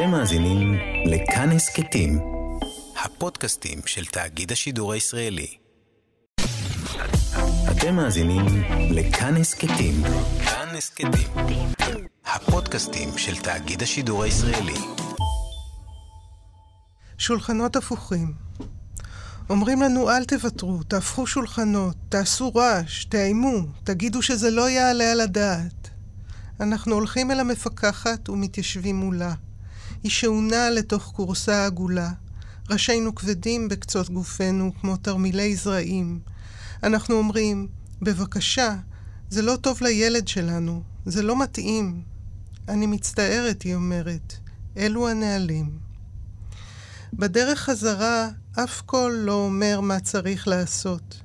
אתם מאזינים לכאן הסכתים, הפודקאסטים של תאגיד השידור הישראלי. אתם מאזינים לכאן הסכתים, כאן הסכתים, הפודקאסטים של תאגיד השידור הישראלי. שולחנות הפוכים. אומרים לנו אל תוותרו, תהפכו שולחנות, תעשו רעש, תאיימו, תגידו שזה לא יעלה על הדעת. אנחנו הולכים אל המפקחת ומתיישבים מולה. היא שעונה לתוך כורסה עגולה. ראשינו כבדים בקצות גופנו כמו תרמילי זרעים. אנחנו אומרים, בבקשה, זה לא טוב לילד שלנו, זה לא מתאים. אני מצטערת, היא אומרת, אלו הנהלים. בדרך חזרה, אף קול לא אומר מה צריך לעשות.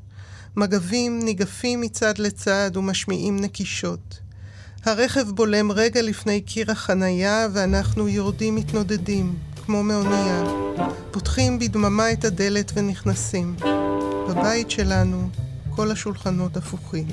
מגבים ניגפים מצד לצד ומשמיעים נקישות. הרכב בולם רגע לפני קיר החנייה ואנחנו יורדים מתנודדים, כמו מאונייה. פותחים בדממה את הדלת ונכנסים. בבית שלנו כל השולחנות הפוכים.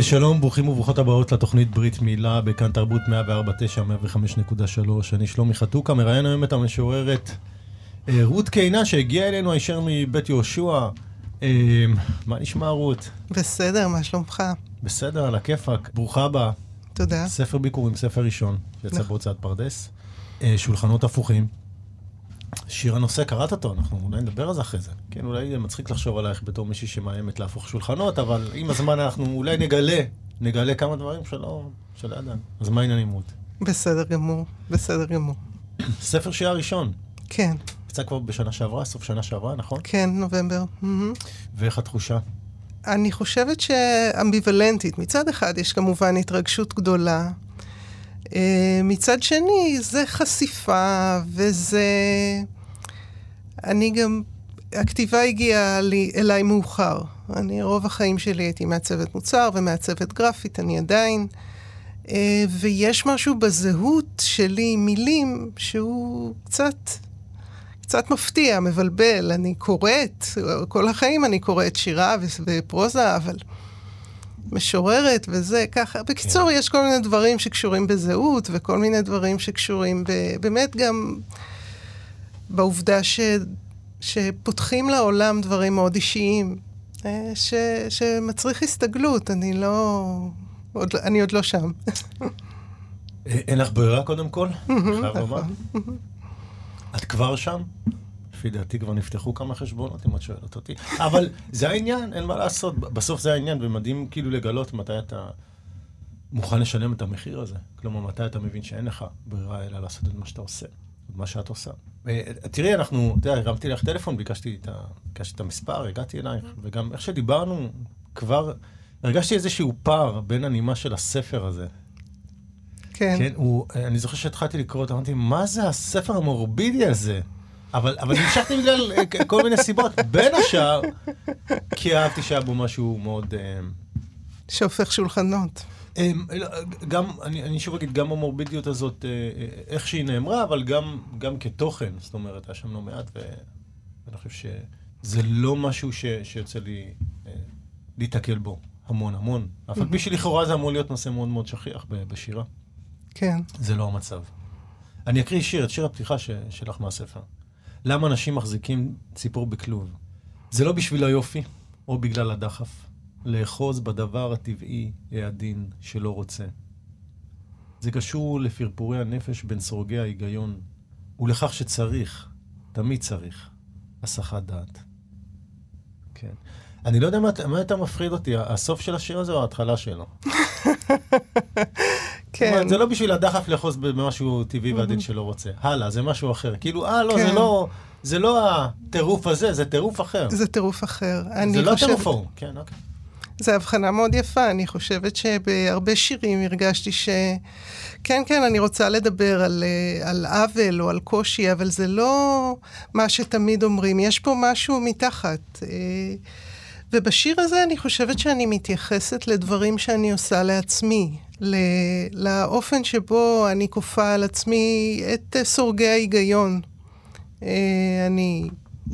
שלום, ברוכים וברוכות הבאות לתוכנית ברית מילה בכאן תרבות 104.9, 105.3. אני שלומי חתוקה, מראיין היום את המשוררת אה, רות קינן, שהגיעה אלינו הישר מבית יהושע. אה, מה נשמע, רות? בסדר, מה שלומך? בסדר, על הכיפאק. ברוכה הבאה. תודה. ספר ביקורים, ספר ראשון, שיצא נכון. בהוצאת פרדס. שולחנות הפוכים. שיר הנושא, קראת אותו, אנחנו אולי נדבר על זה אחרי זה. כן, אולי זה מצחיק לחשוב עלייך בתור מישהי שמאיימת להפוך שולחנות, אבל עם הזמן אנחנו אולי נגלה, נגלה כמה דברים שלא, שלא ידענו. אז מה העניינים רות? בסדר גמור, בסדר גמור. ספר שיר הראשון, כן, יצא כבר בשנה שעברה, סוף שנה שעברה, נכון? כן, נובמבר. ואיך התחושה? אני חושבת שאמביוולנטית. מצד אחד יש כמובן התרגשות גדולה. אה, מצד שני, זה חשיפה, וזה... אני גם... הכתיבה הגיעה לי, אליי מאוחר. אני רוב החיים שלי הייתי מעצבת מוצר ומעצבת גרפית, אני עדיין. אה, ויש משהו בזהות שלי עם מילים שהוא קצת, קצת מפתיע, מבלבל. אני קוראת, כל החיים אני קוראת שירה ופרוזה, אבל משוררת וזה, ככה. בקיצור, יש כל מיני דברים שקשורים בזהות, וכל מיני דברים שקשורים ב... באמת גם בעובדה ש... שפותחים לעולם דברים מאוד אישיים, אה, ש... שמצריך הסתגלות, אני לא... עוד... לא- אני עוד לא שם. אה, אין לך ברירה קודם כל? חייב לומר. את כבר שם? לפי דעתי כבר נפתחו כמה חשבונות, אם את שואלת אותי. אבל זה העניין, אין מה לעשות. בסוף זה העניין, ומדהים כאילו לגלות מתי אתה מוכן לשלם את המחיר הזה. כלומר, מתי אתה מבין שאין לך ברירה אלא לעשות את מה שאתה עושה, מה שאת עושה. אה, תראי, אנחנו, אתה יודע, הרמתי לך טלפון, ביקשתי את, ה, ביקשתי את המספר, הגעתי אלייך, וגם איך שדיברנו, כבר הרגשתי איזשהו פער בין הנימה של הספר הזה. כן. כן, הוא, אני זוכר שהתחלתי לקרוא אותו, אמרתי, מה זה הספר המורבידי הזה? אבל, אבל המשכתי בגלל אה, כל מיני סיבות, בין השאר, כי אהבתי שהיה בו משהו מאוד... אה, שהופך שולחנות. אה, לא, גם, אני, אני שוב אגיד, גם המורבידיות הזאת, אה, אה, איך שהיא נאמרה, אבל גם, גם כתוכן, זאת אומרת, היה שם לא מעט, ואני חושב שזה לא משהו ש, שיוצא לי אה, להיתקל בו המון המון. אף על פי שלכאורה זה אמור להיות נושא מאוד מאוד שכיח בשירה. כן. זה לא המצב. אני אקריא שיר, את שיר הפתיחה ש... שלך מהספר. למה אנשים מחזיקים ציפור בכלוב? זה לא בשביל היופי, או בגלל הדחף. לאחוז בדבר הטבעי העדין שלא רוצה. זה קשור לפרפורי הנפש בין סורגי ההיגיון, ולכך שצריך, תמיד צריך, הסחת דעת. כן. אני לא יודע מה, מה יותר מפחיד אותי, הסוף של השיר הזה או ההתחלה שלו? זאת כן. אומרת, זה לא בשביל הדחף לאחוז במשהו טבעי ועדין שלא רוצה. הלאה, זה משהו אחר. כאילו, אה, לא, זה כן. לא... זה לא הטירוף הזה, זה טירוף אחר. זה טירוף אחר. זה אני לא חושבת- טירוף ההוא. כן, אוקיי. זו הבחנה מאוד יפה, אני חושבת שבהרבה שירים הרגשתי ש... כן, כן, אני רוצה לדבר על, אה, על עוול או על קושי, אבל זה לא מה שתמיד אומרים, יש פה משהו מתחת. אה, ובשיר הזה אני חושבת שאני מתייחסת לדברים שאני עושה לעצמי, לאופן שבו אני כופה על עצמי את אה, סורגי ההיגיון. אני,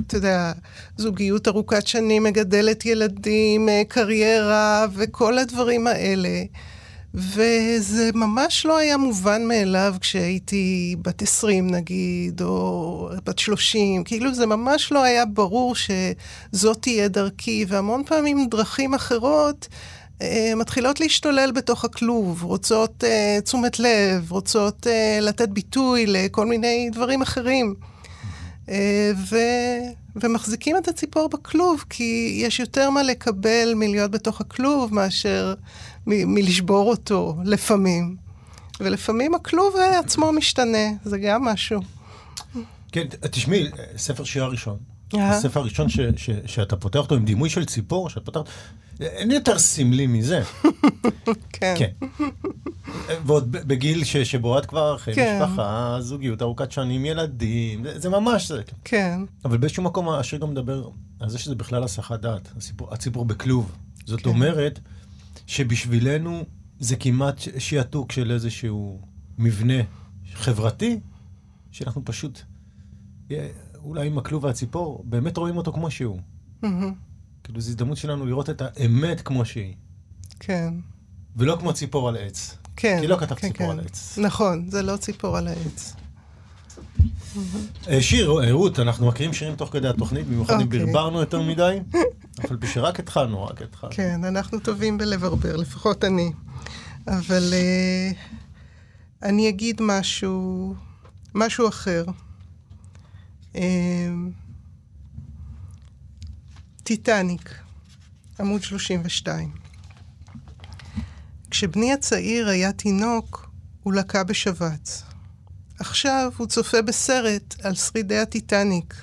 אתה יודע, זוגיות ארוכת שנים, מגדלת ילדים, אה, קריירה וכל הדברים האלה. וזה ממש לא היה מובן מאליו כשהייתי בת 20 נגיד, או בת 30, כאילו זה ממש לא היה ברור שזאת תהיה דרכי, והמון פעמים דרכים אחרות אה, מתחילות להשתולל בתוך הכלוב, רוצות אה, תשומת לב, רוצות אה, לתת ביטוי לכל מיני דברים אחרים. ו... ומחזיקים את הציפור בכלוב, כי יש יותר מה לקבל מלהיות בתוך הכלוב מאשר מ- מלשבור אותו, לפעמים. ולפעמים הכלוב עצמו משתנה, זה גם משהו. כן, תשמעי, ספר שירה ראשון. הספר הראשון ש, ש, שאתה פותח אותו עם דימוי של ציפור, שאת פותחת... אין יותר סמלי מזה. כן. כן. ועוד בגיל ש, שבו את כבר אחרי כן. משפחה, זוגיות ארוכת שנים, ילדים, זה, זה ממש זה. כן, אבל באיזשהו מקום השיר גם מדבר על זה שזה בכלל הסחת דעת, הסיפור, הציפור בכלוב. זאת כן. אומרת שבשבילנו זה כמעט ש- שעתוק של איזשהו מבנה חברתי, שאנחנו פשוט, אה, אולי עם הכלוב והציפור, באמת רואים אותו כמו שהוא. כאילו זו הזדמנות שלנו לראות את האמת כמו שהיא, כן. ולא כמו ציפור על עץ. כן. כי לא כתבת כן, ציפור כן. על עץ. נכון, זה לא ציפור על העץ. אה, שיר, אה, רות, אנחנו מכירים שירים תוך כדי התוכנית, במיוחד אם אוקיי. ברברנו יותר מדי, אף על פי שרק התחלנו, רק התחלנו. כן, אנחנו טובים בלברבר, לפחות אני. אבל uh, אני אגיד משהו, משהו אחר. Uh, טיטניק, עמוד 32. כשבני הצעיר היה תינוק, הוא לקה בשבץ. עכשיו הוא צופה בסרט על שרידי הטיטניק.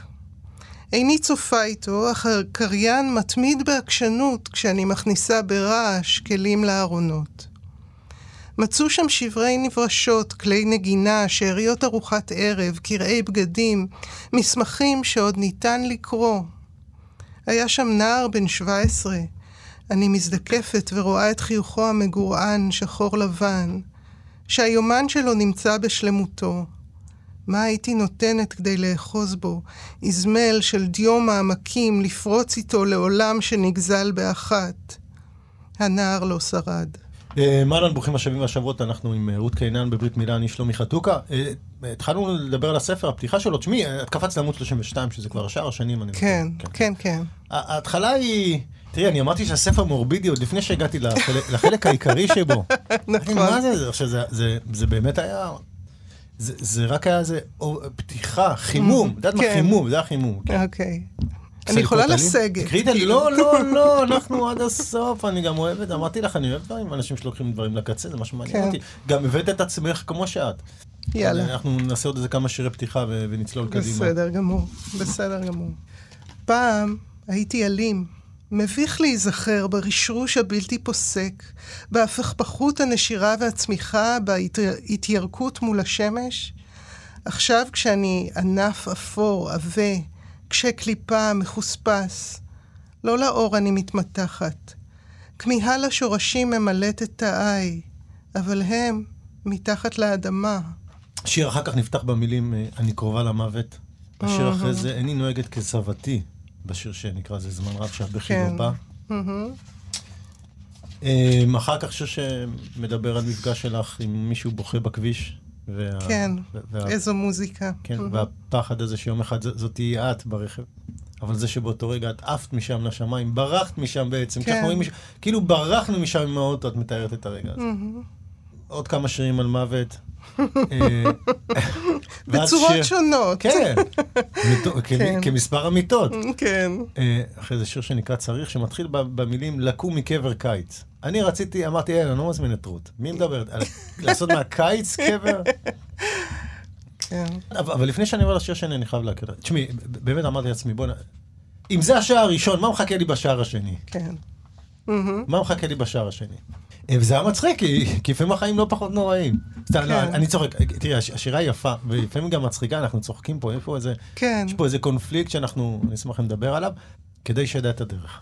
איני צופה איתו, אך הקריין מתמיד בעקשנות כשאני מכניסה ברעש כלים לארונות. מצאו שם שברי נברשות, כלי נגינה, שאריות ארוחת ערב, קרעי בגדים, מסמכים שעוד ניתן לקרוא. היה שם נער בן 17. אני מזדקפת ורואה את חיוכו המגורען, שחור לבן, שהיומן שלו נמצא בשלמותו. מה הייתי נותנת כדי לאחוז בו? איזמל של דיו מעמקים, לפרוץ איתו לעולם שנגזל באחת. הנער לא שרד. אה, אהלן, ברוכים השבים והשבועות, אנחנו עם אה, רות קינן בברית מילה, אני שלומי חתוקה. אה, אה, התחלנו לדבר על הספר, הפתיחה שלו, תשמעי, אה, את קפצת לעמוד 32, שזה כבר השאר השנים, אני כן, מבין. כן, כן. ה- ההתחלה היא... תראי, אני אמרתי שהספר מורבידי עוד לפני שהגעתי לחלק, העיקרי שבו. נכון. מה זה? עכשיו, זה, באמת היה... זה, רק היה איזה פתיחה, חימום, את יודעת מה כן. חימום, זה החימום. כן. אוקיי. אני יכולה? לסגת. ה... כאילו. לא, לא, לא, אנחנו עד הסוף, אני גם אוהבת, אמרתי לך, אני אוהב דברים, אנשים שלוקחים דברים לקצה, זה משהו מעניין כן. אותי. גם הבאת את עצמך כמו שאת. יאללה. אנחנו נעשה עוד איזה כמה שירי פתיחה ונצלול קדימה. בסדר גמור, בסדר גמור. פעם הייתי אלים. מביך להיזכר ברשרוש הבלתי פוסק, בהפכפכות הנשירה והצמיחה, בהתיירקות מול השמש. עכשיו כשאני ענף אפור, עבה, קשה קליפה, מחוספס, לא לאור אני מתמתחת. כמיהה לשורשים ממלאת את תאי, אבל הם מתחת לאדמה. שיר אחר כך נפתח במילים אה, "אני קרובה למוות". השיר אחרי זה "איני נוהגת כסבתי", בשיר שנקרא "זה זמן רב שאת בכי כן. לא בא". מהמם. אה, אחר כך שיר שמדבר על מפגש שלך עם מישהו בוכה בכביש. וה- כן, וה- איזו מוזיקה. כן, והפחד הזה שיום אחד ז- זאת תהיה את ברכב. אבל זה שבאותו רגע את עפת משם לשמיים, ברחת משם בעצם. כן. רואים מישהו, כאילו ברחנו משם עם האוטו, את מתארת את הרגע הזה. עוד כמה שירים על מוות. אה, בצורות שונות. כן, כן. כמספר המיטות. כן. אה, אחרי זה שיר שנקרא צריך, שמתחיל במילים לקום מקבר קיץ. אני רציתי, אמרתי, אין, אני לא מזמין את רות. מי מדברת? על- לעשות מהקיץ קבר? כן. אבל אבל לפני שאני עובר לשיר שני, אני חייב להכיר. תשמעי, באמת אמרתי לעצמי, בוא'נה, אם זה השער הראשון, מה מחכה לי בשער השני? כן. מה מחכה לי בשער השני? אה, וזה היה מצחיק, כי לפעמים החיים לא פחות נוראים. סתם, לא, כן. אני צוחק. תראי, הש- השירה יפה, ולפעמים גם מצחיקה, אנחנו צוחקים פה, יש פה איזה... כן. יש פה איזה קונפליקט שאנחנו נשמח לדבר עליו, כדי שידע את הדרך.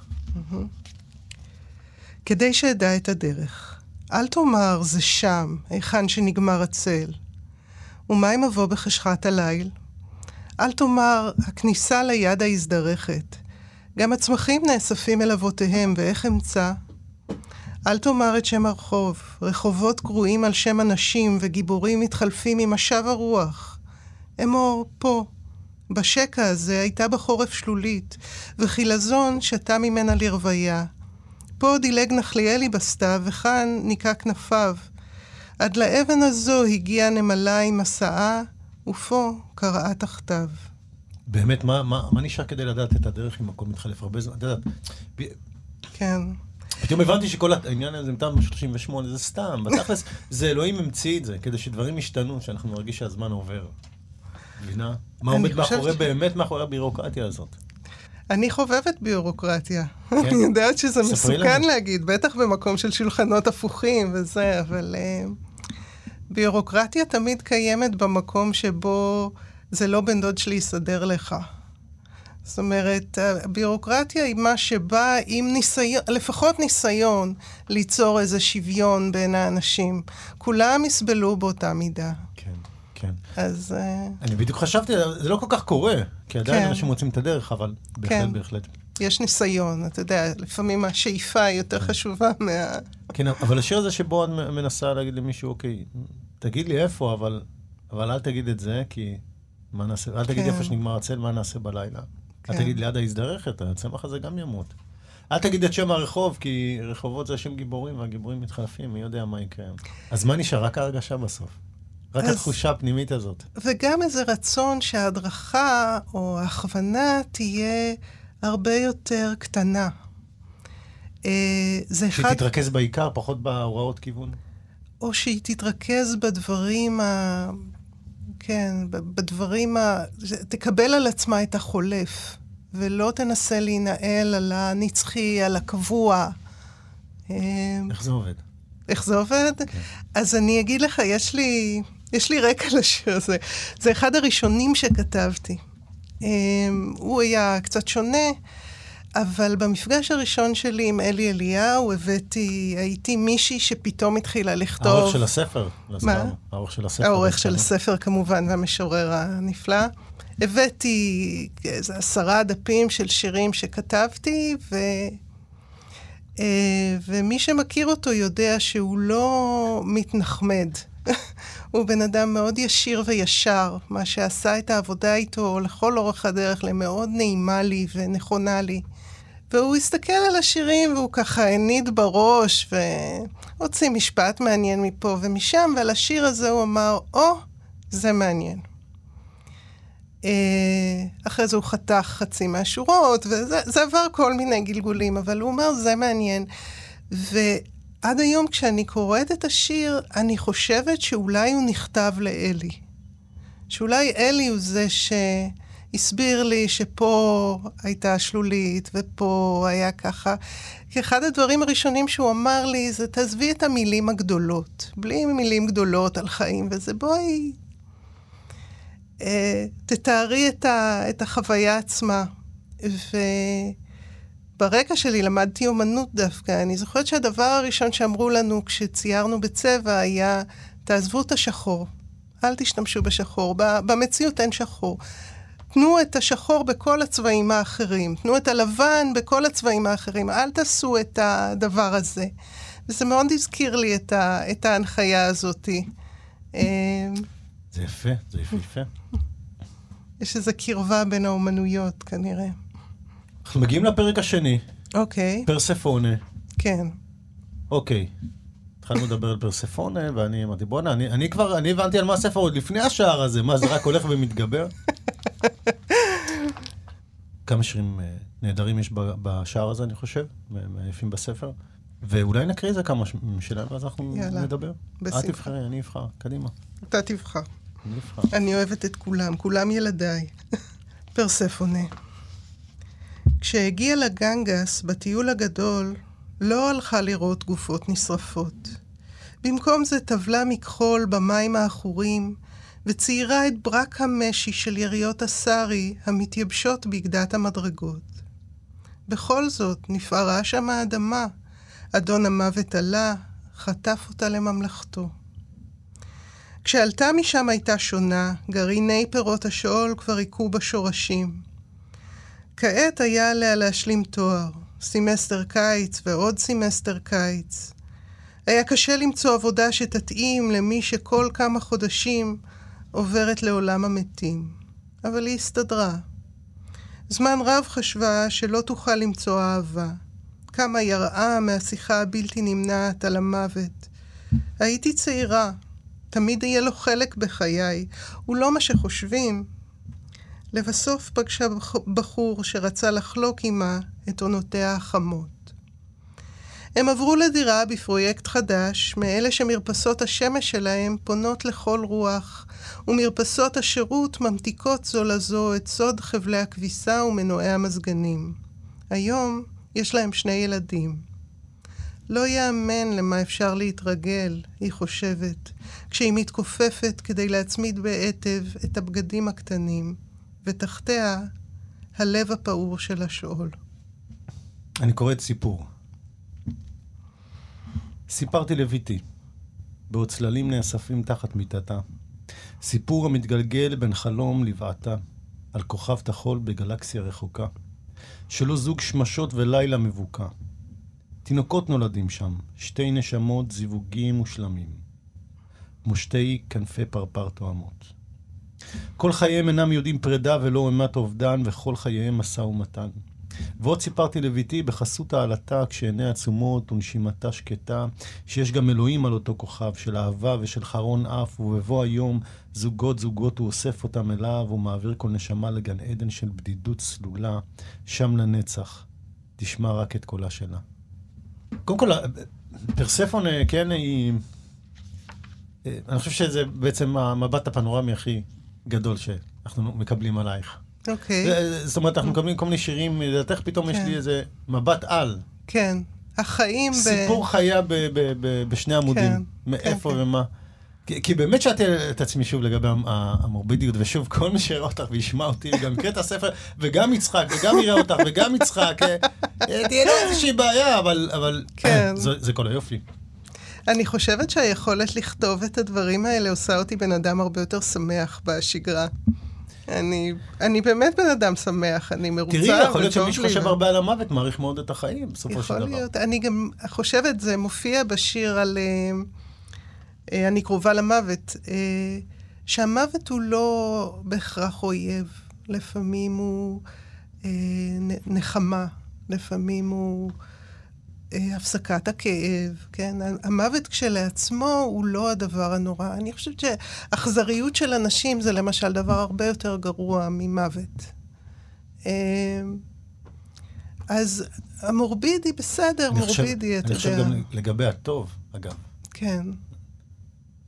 כדי שאדע את הדרך. אל תאמר זה שם, היכן שנגמר הצל. ומה אם אבוא בחשכת הליל? אל תאמר, הכניסה ליד ההזדרכת. גם הצמחים נאספים אל אבותיהם, ואיך אמצא? אל תאמר את שם הרחוב, רחובות קרויים על שם אנשים, וגיבורים מתחלפים ממשב הרוח. אמור, פה, בשקע הזה הייתה בחורף שלולית, וחילזון שתה ממנה לרוויה. פה דילג נחליאלי בסתיו, וכאן ניקה כנפיו. עד לאבן הזו הגיעה נמלה עם מסעה, ופה קראה תחתיו. באמת, מה, מה, מה נשאר כדי לדעת את הדרך אם הכל מתחלף הרבה זמן? את יודעת, כן. פתאום הבנתי שכל העניין הזה מטעם 38 זה סתם, בתכלס זה אלוהים המציא את זה, כדי שדברים ישתנו, שאנחנו נרגיש שהזמן עובר. מבינה? מה עומד מאחורי, ש- באמת מאחורי הבירוקרטיה הזאת? אני חובבת ביורוקרטיה. אני יודעת שזה מסוכן לנו. להגיד, בטח במקום של שולחנות הפוכים וזה, אבל uh, ביורוקרטיה תמיד קיימת במקום שבו זה לא בן דוד שלי יסדר לך. זאת אומרת, הביורוקרטיה היא מה שבא עם ניסיון, לפחות ניסיון ליצור איזה שוויון בין האנשים. כולם יסבלו באותה מידה. כן, כן. אז אה, אני בדיוק חשבתי, זה לא כל כך קורה, כי עדיין כן. אנשים מוצאים את הדרך, אבל בהחלט, כן. בהחלט. יש ניסיון, אתה יודע, לפעמים השאיפה היא יותר חשובה מה... כן, אבל השיר הזה שבו את מנסה להגיד למישהו, אוקיי, תגיד לי איפה, אבל, אבל אל תגיד את זה, כי מה נעשה, אל תגיד כן. איפה שנגמר הצל, מה נעשה בלילה. כן. אל תגיד ליד ההזדרכת, הצמח הזה גם ימות. אל תגיד את שם הרחוב, כי רחובות זה שם גיבורים, והגיבורים מתחלפים, מי יודע מה יקרה. אז מה נשאר? רק ההרגשה בסוף. רק אז- התחושה הפנימית הזאת. וגם איזה רצון שההדרכה או ההכוונה תהיה הרבה יותר קטנה. אה, זה אחד, שתתרכז בעיקר, פחות בהוראות כיוון. או שהיא תתרכז בדברים ה... כן, בדברים ה... תקבל על עצמה את החולף, ולא תנסה להינעל על הנצחי, על הקבוע. אה, איך זה עובד? איך זה עובד? כן. אז אני אגיד לך, יש לי, יש לי רקע לשיר הזה. זה אחד הראשונים שכתבתי. אמ, הוא היה קצת שונה, אבל במפגש הראשון שלי עם אלי אליהו הבאתי, הייתי מישהי שפתאום התחילה לכתוב. העורך של הספר. לא מה? העורך של הספר. העורך של. הספר כמובן, והמשורר הנפלא. הבאתי איזה עשרה דפים של שירים שכתבתי, ו... אה, ומי שמכיר אותו יודע שהוא לא מתנחמד. הוא בן אדם מאוד ישיר וישר, מה שעשה את העבודה איתו לכל אורך הדרך למאוד נעימה לי ונכונה לי. והוא הסתכל על השירים והוא ככה הניד בראש והוציא משפט מעניין מפה ומשם, ועל השיר הזה הוא אמר, או, זה מעניין. אה, אחרי זה הוא חתך חצי מהשורות, וזה זה עבר כל מיני גלגולים, אבל הוא אומר, זה מעניין. ועד היום כשאני קוראת את השיר, אני חושבת שאולי הוא נכתב לאלי. שאולי אלי הוא זה שהסביר לי שפה הייתה שלולית, ופה היה ככה. כי אחד הדברים הראשונים שהוא אמר לי זה, תעזבי את המילים הגדולות. בלי מילים גדולות על חיים, וזה בואי... אה, תתארי את, ה, את החוויה עצמה. וברקע שלי למדתי אומנות דווקא. אני זוכרת שהדבר הראשון שאמרו לנו כשציירנו בצבע היה, תעזבו את השחור. אל תשתמשו בשחור. במציאות אין שחור. תנו את השחור בכל הצבעים האחרים. תנו את הלבן בכל הצבעים האחרים. אל תעשו את הדבר הזה. וזה מאוד הזכיר לי את, ה, את ההנחיה הזאתי. אה, זה יפה, זה יפהפה. יש איזו קרבה בין האומנויות, כנראה. אנחנו מגיעים לפרק השני, אוקיי, פרספונה. כן. אוקיי. התחלנו לדבר על פרספונה, ואני אמרתי, בואנה, אני, אני כבר, אני הבנתי על מה הספר עוד לפני השער הזה, מה, זה רק הולך ומתגבר? כמה שירים אה, נהדרים יש בשער הזה, אני חושב, מ- מהיפים בספר. ואולי נקריא איזה כמה שלהם, ואז אנחנו יאללה, נדבר. בשמחה. את תבחרי, אני אבחר, קדימה. אתה תבחר. אני אבחר. אני אוהבת את כולם, כולם ילדיי. פרספונה. כשהגיעה לגנגס בטיול הגדול, לא הלכה לראות גופות נשרפות. במקום זה טבלה מכחול במים העכורים, וציירה את ברק המשי של יריות הסארי המתייבשות בגדת המדרגות. בכל זאת, נפערה שם האדמה. אדון המוות עלה, חטף אותה לממלכתו. כשעלתה משם הייתה שונה, גרעיני פירות השאול כבר היכו בשורשים. כעת היה עליה להשלים תואר, סמסטר קיץ ועוד סמסטר קיץ. היה קשה למצוא עבודה שתתאים למי שכל כמה חודשים עוברת לעולם המתים. אבל היא הסתדרה. זמן רב חשבה שלא תוכל למצוא אהבה. כמה יראה מהשיחה הבלתי נמנעת על המוות. הייתי צעירה, תמיד יהיה לו חלק בחיי, הוא לא מה שחושבים. לבסוף פגשה בחור שרצה לחלוק עמה את עונותיה החמות. הם עברו לדירה בפרויקט חדש, מאלה שמרפסות השמש שלהם פונות לכל רוח, ומרפסות השירות ממתיקות זו לזו את סוד חבלי הכביסה ומנועי המזגנים. היום יש להם שני ילדים. לא יאמן למה אפשר להתרגל, היא חושבת, כשהיא מתכופפת כדי להצמיד בעטב את הבגדים הקטנים, ותחתיה הלב הפעור של השאול. אני קורא את סיפור. סיפרתי לביתי, בעוד צללים נאספים תחת מיטתה. סיפור המתגלגל בין חלום לבעתה, על כוכב תחול בגלקסיה רחוקה, שלו זוג שמשות ולילה מבוקע. תינוקות נולדים שם, שתי נשמות זיווגים מושלמים, כמו שתי כנפי פרפר תואמות. כל חייהם אינם יודעים פרידה ולא אימת אובדן, וכל חייהם משא ומתן. ועוד סיפרתי לביתי בחסות העלתה, כשעיני עצומות ונשימתה שקטה, שיש גם אלוהים על אותו כוכב של אהבה ושל חרון אף, ובבוא היום זוגות זוגות הוא אוסף אותם אליו, ומעביר כל נשמה לגן עדן של בדידות צלולה, שם לנצח, תשמע רק את קולה שלה. קודם כל, פרספון, כן, היא... אני חושב שזה בעצם המבט הפנורמי הכי גדול שאנחנו מקבלים עלייך. אוקיי. זאת אומרת, אנחנו מקבלים כל מיני שירים, לדעתך פתאום יש לי כן. איזה מבט על. כן, החיים ב... סיפור חיה ב- ב- ב- בשני עמודים. כן, מאיפה כן, כן. ומה. כי- כי באמת שאלתי את עצמי שוב לגבי המורבידיות, ושוב, כל מי שיראה אותך וישמע אותי, וגם יקרא את הספר, וגם יצחק, וגם יראה אותך, וגם יצחק, אה, אה, תהיה לו איזושהי בעיה, אבל אבל, כן. זה זה כל היופי. אני חושבת שהיכולת לכתוב את הדברים האלה עושה אותי בן אדם הרבה יותר שמח בשגרה. אני, אני באמת בן אדם שמח, אני מרוצה תראי, יכול להיות וטוב שמי לי, שחושב ו- הרבה על המוות מעריך מאוד את החיים, בסופו של יכול דבר. להיות. אני גם חושבת, זה מופיע בשיר על אה, אה, אני קרובה למוות, אה, שהמוות הוא לא בהכרח אויב. לפעמים הוא אה, נחמה, לפעמים הוא הפסקת הכאב, כן? המוות כשלעצמו הוא לא הדבר הנורא. אני חושבת שאכזריות של אנשים זה למשל דבר הרבה יותר גרוע ממוות. אה, אז המורבידי בסדר, מורבידי, אתה אני חושב יודע. גם לגבי הטוב, אגב. כן,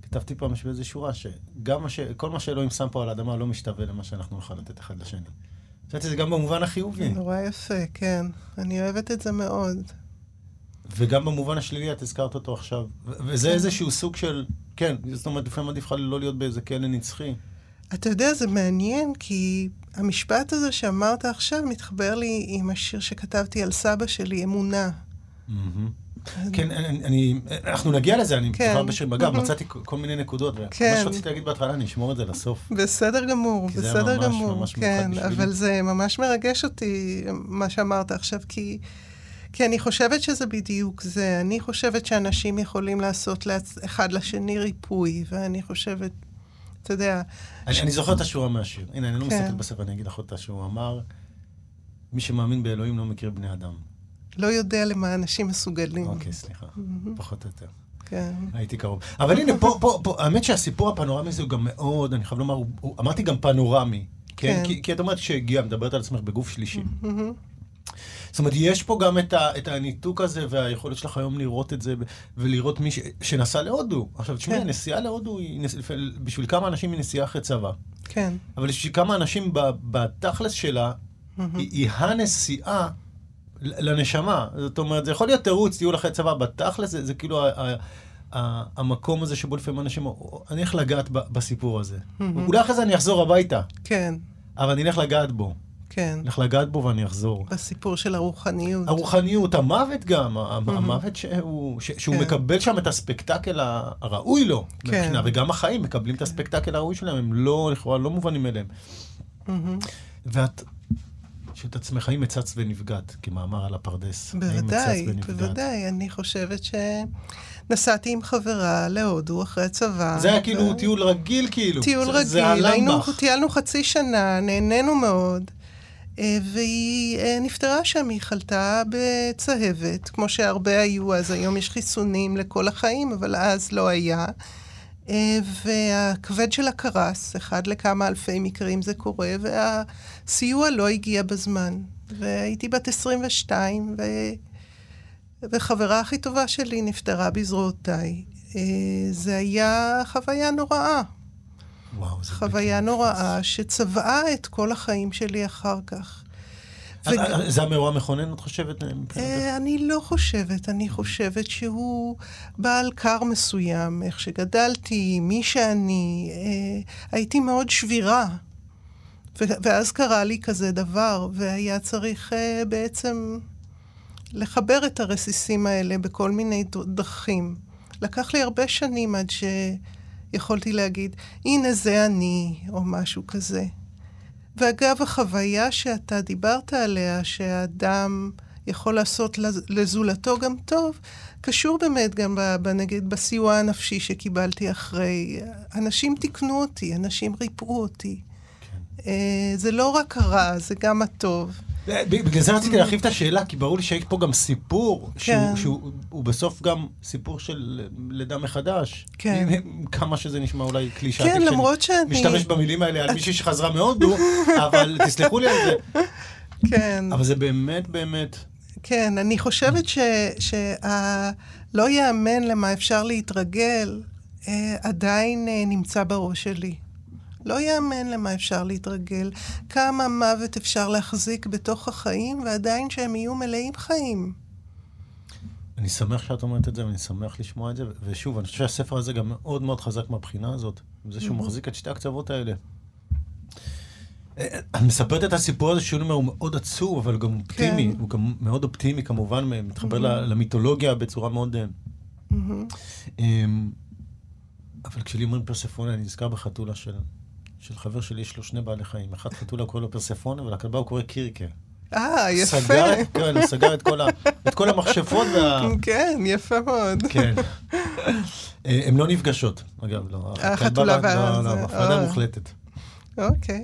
כתבתי פעם באיזו שורה, שגם מה ש... כל מה שאלוהים שם פה על האדמה לא משתווה למה שאנחנו נוכל לתת אחד לשני. חשבתי זה גם במובן החיובי, נורא יפה, כן. אני אוהבת את זה מאוד. וגם במובן השלילי, את הזכרת אותו עכשיו. וזה איזשהו סוג של, כן, זאת אומרת, לפעמים עדיף לך לא להיות באיזה כלא נצחי. אתה יודע, זה מעניין, כי המשפט הזה שאמרת עכשיו מתחבר לי עם השיר שכתבתי על סבא שלי, אמונה. כן, אני, אנחנו נגיע לזה, אני כן. כבר בשם, אגב, מהמם. מצאתי כל מיני נקודות, ומה כן. שרציתי להגיד בהתחלה, אני אשמור את זה לסוף. בסדר גמור, כי זה היה בסדר ממש גמור. ממש כן, מיוחד בשבילי. אבל זה ממש מרגש אותי, מה שאמרת עכשיו, כי, כי אני חושבת שזה בדיוק זה. אני חושבת שאנשים יכולים לעשות לעצ... אחד לשני ריפוי, ואני חושבת, אתה יודע, אני, אני זוכר את השורה מהשיר. הנה, אני לא כן. מסתכל בספר, אני אגיד לך אותה, שהוא אמר, מי שמאמין באלוהים לא מכיר בני אדם. לא יודע למה אנשים מסוגלים. אוקיי, סליחה, פחות או יותר. כן. הייתי קרוב. אבל הנה, פה, פה, פה, האמת שהסיפור הפנורמי הזה הוא גם מאוד, אני חייב לומר, הוא, הוא, אמרתי גם פנורמי. כן? כן. כי, כי את אומרת שהגיעה, מדברת על עצמך בגוף שלישי. זאת אומרת, יש פה גם את, ה, את הניתוק הזה והיכולת שלך היום לראות את זה ולראות מי ש, שנסע להודו. עכשיו, תשמעי, כן. הנסיעה להודו היא, נס- בשביל כמה אנשים היא נסיעה אחרי צבא. כן. אבל בשביל כמה אנשים בתכלס שלה, היא, היא הנסיעה לנשמה. זאת אומרת, זה יכול להיות תירוץ, טיול אחרי צבא, בתכלס זה, זה כאילו ה, ה, המקום הזה שבו לפעמים אנשים, אני אלך לגעת בסיפור הזה. אולי אחרי זה אני אחזור הביתה, כן. אבל אני אלך לגעת בו. כן. לך לגעת בו ואני אחזור. בסיפור של הרוחניות. הרוחניות, המוות גם, המוות שהוא, ש, שהוא כן. מקבל שם את הספקטקל הראוי לו, כן. מבחינה, וגם החיים מקבלים את הספקטקל הראוי שלהם, הם לא, לכאורה, לא מובנים מאליהם. מהמם. ואת, שאת עצמך, האם מצץ ונפגעת, כמאמר על הפרדס. בוודאי? בוודאי. אני חושבת שנסעתי עם חברה להודו אחרי הצבא. זה היה כאילו ו- טיול רגיל, כאילו. טיול זה- רגיל, זה היינו. טיילנו חצי שנה, נהנינו מאוד. אה, והיא אה, נפטרה שם, היא חלתה בצהבת, כמו שהרבה היו אז, היום יש חיסונים לכל החיים, אבל אז לא היה. אה, והכבד שלה קרס, אחד לכמה אלפי מקרים זה קורה, והסיוע לא הגיע בזמן. והייתי בת 22, ו... וחברה הכי טובה שלי נפטרה בזרועותיי. זה היה חוויה נוראה. וואו, זה חוויה נוראה שצבעה את כל החיים שלי אחר כך. נתפס. ו- אה, אה, זה המאורע המכונן, את חושבת? אה? אה, אני לא חושבת, אני חושבת שהוא בעל קר מסוים, איך שגדלתי, מי שאני, אה, הייתי מאוד שבירה. ואז קרה לי כזה דבר, והיה צריך אה, בעצם לחבר את הרסיסים האלה בכל מיני דרכים. לקח לי הרבה שנים עד שיכולתי להגיד, הנה זה אני, או משהו כזה. ואגב, החוויה שאתה דיברת עליה, שהאדם יכול לעשות לז- לזולתו גם טוב, קשור באמת גם, ב, ב, נגיד, בסיוע הנפשי שקיבלתי אחרי. אנשים תיקנו אותי, אנשים ריפאו אותי. כן. אה, זה לא רק הרע, זה גם הטוב. בגלל זה רציתי להרחיב את השאלה, כי ברור לי שיש פה גם סיפור, שהוא- כן. שהוא בסוף גם סיפור של לידה מחדש. כן. כמה שזה נשמע אולי קלישאתי. כן, למרות שאני... משתמש במילים האלה על מישהי שחזרה מהודו, אבל תסלחו לי על זה. כן. אבל זה באמת באמת... כן, אני חושבת. שלא ייאמן למה אפשר להתרגל, אה, עדיין אה, נמצא בראש שלי. לא ייאמן למה אפשר להתרגל. כמה מוות אפשר להחזיק בתוך החיים, ועדיין שהם יהיו מלאים חיים. אני שמח שאת אומרת את זה, ואני שמח לשמוע את זה. ושוב, אני חושב שהספר הזה גם מאוד מאוד חזק מהבחינה הזאת, עם זה שהוא מחזיק את שתי הקצוות האלה. אה, את מספרת את הסיפור הזה שהוא אומר, הוא מאוד עצוב, אבל גם אופטימי. כן. הוא גם מאוד אופטימי כמובן, מתחבר ל- למיתולוגיה בצורה מאוד... אה, מהמם. אמ, אבל כשלי אומרים פרספונה, אני נזכר בחתולה של, של חבר שלי, יש לו שני בעלי חיים. אחד חתולה קורא לו פרספונה, ולכלבה הוא קורא קירקה. אה, יפה. סגר, כן, הוא סגר את כל, ה, את כל המכשפות וה... כן, יפה מאוד. כן. אה, הן לא נפגשות, אגב, לא. החתולה הכלבה, וה- לא, לא, זה, הפרדה אה. מוחלטת. אוקיי.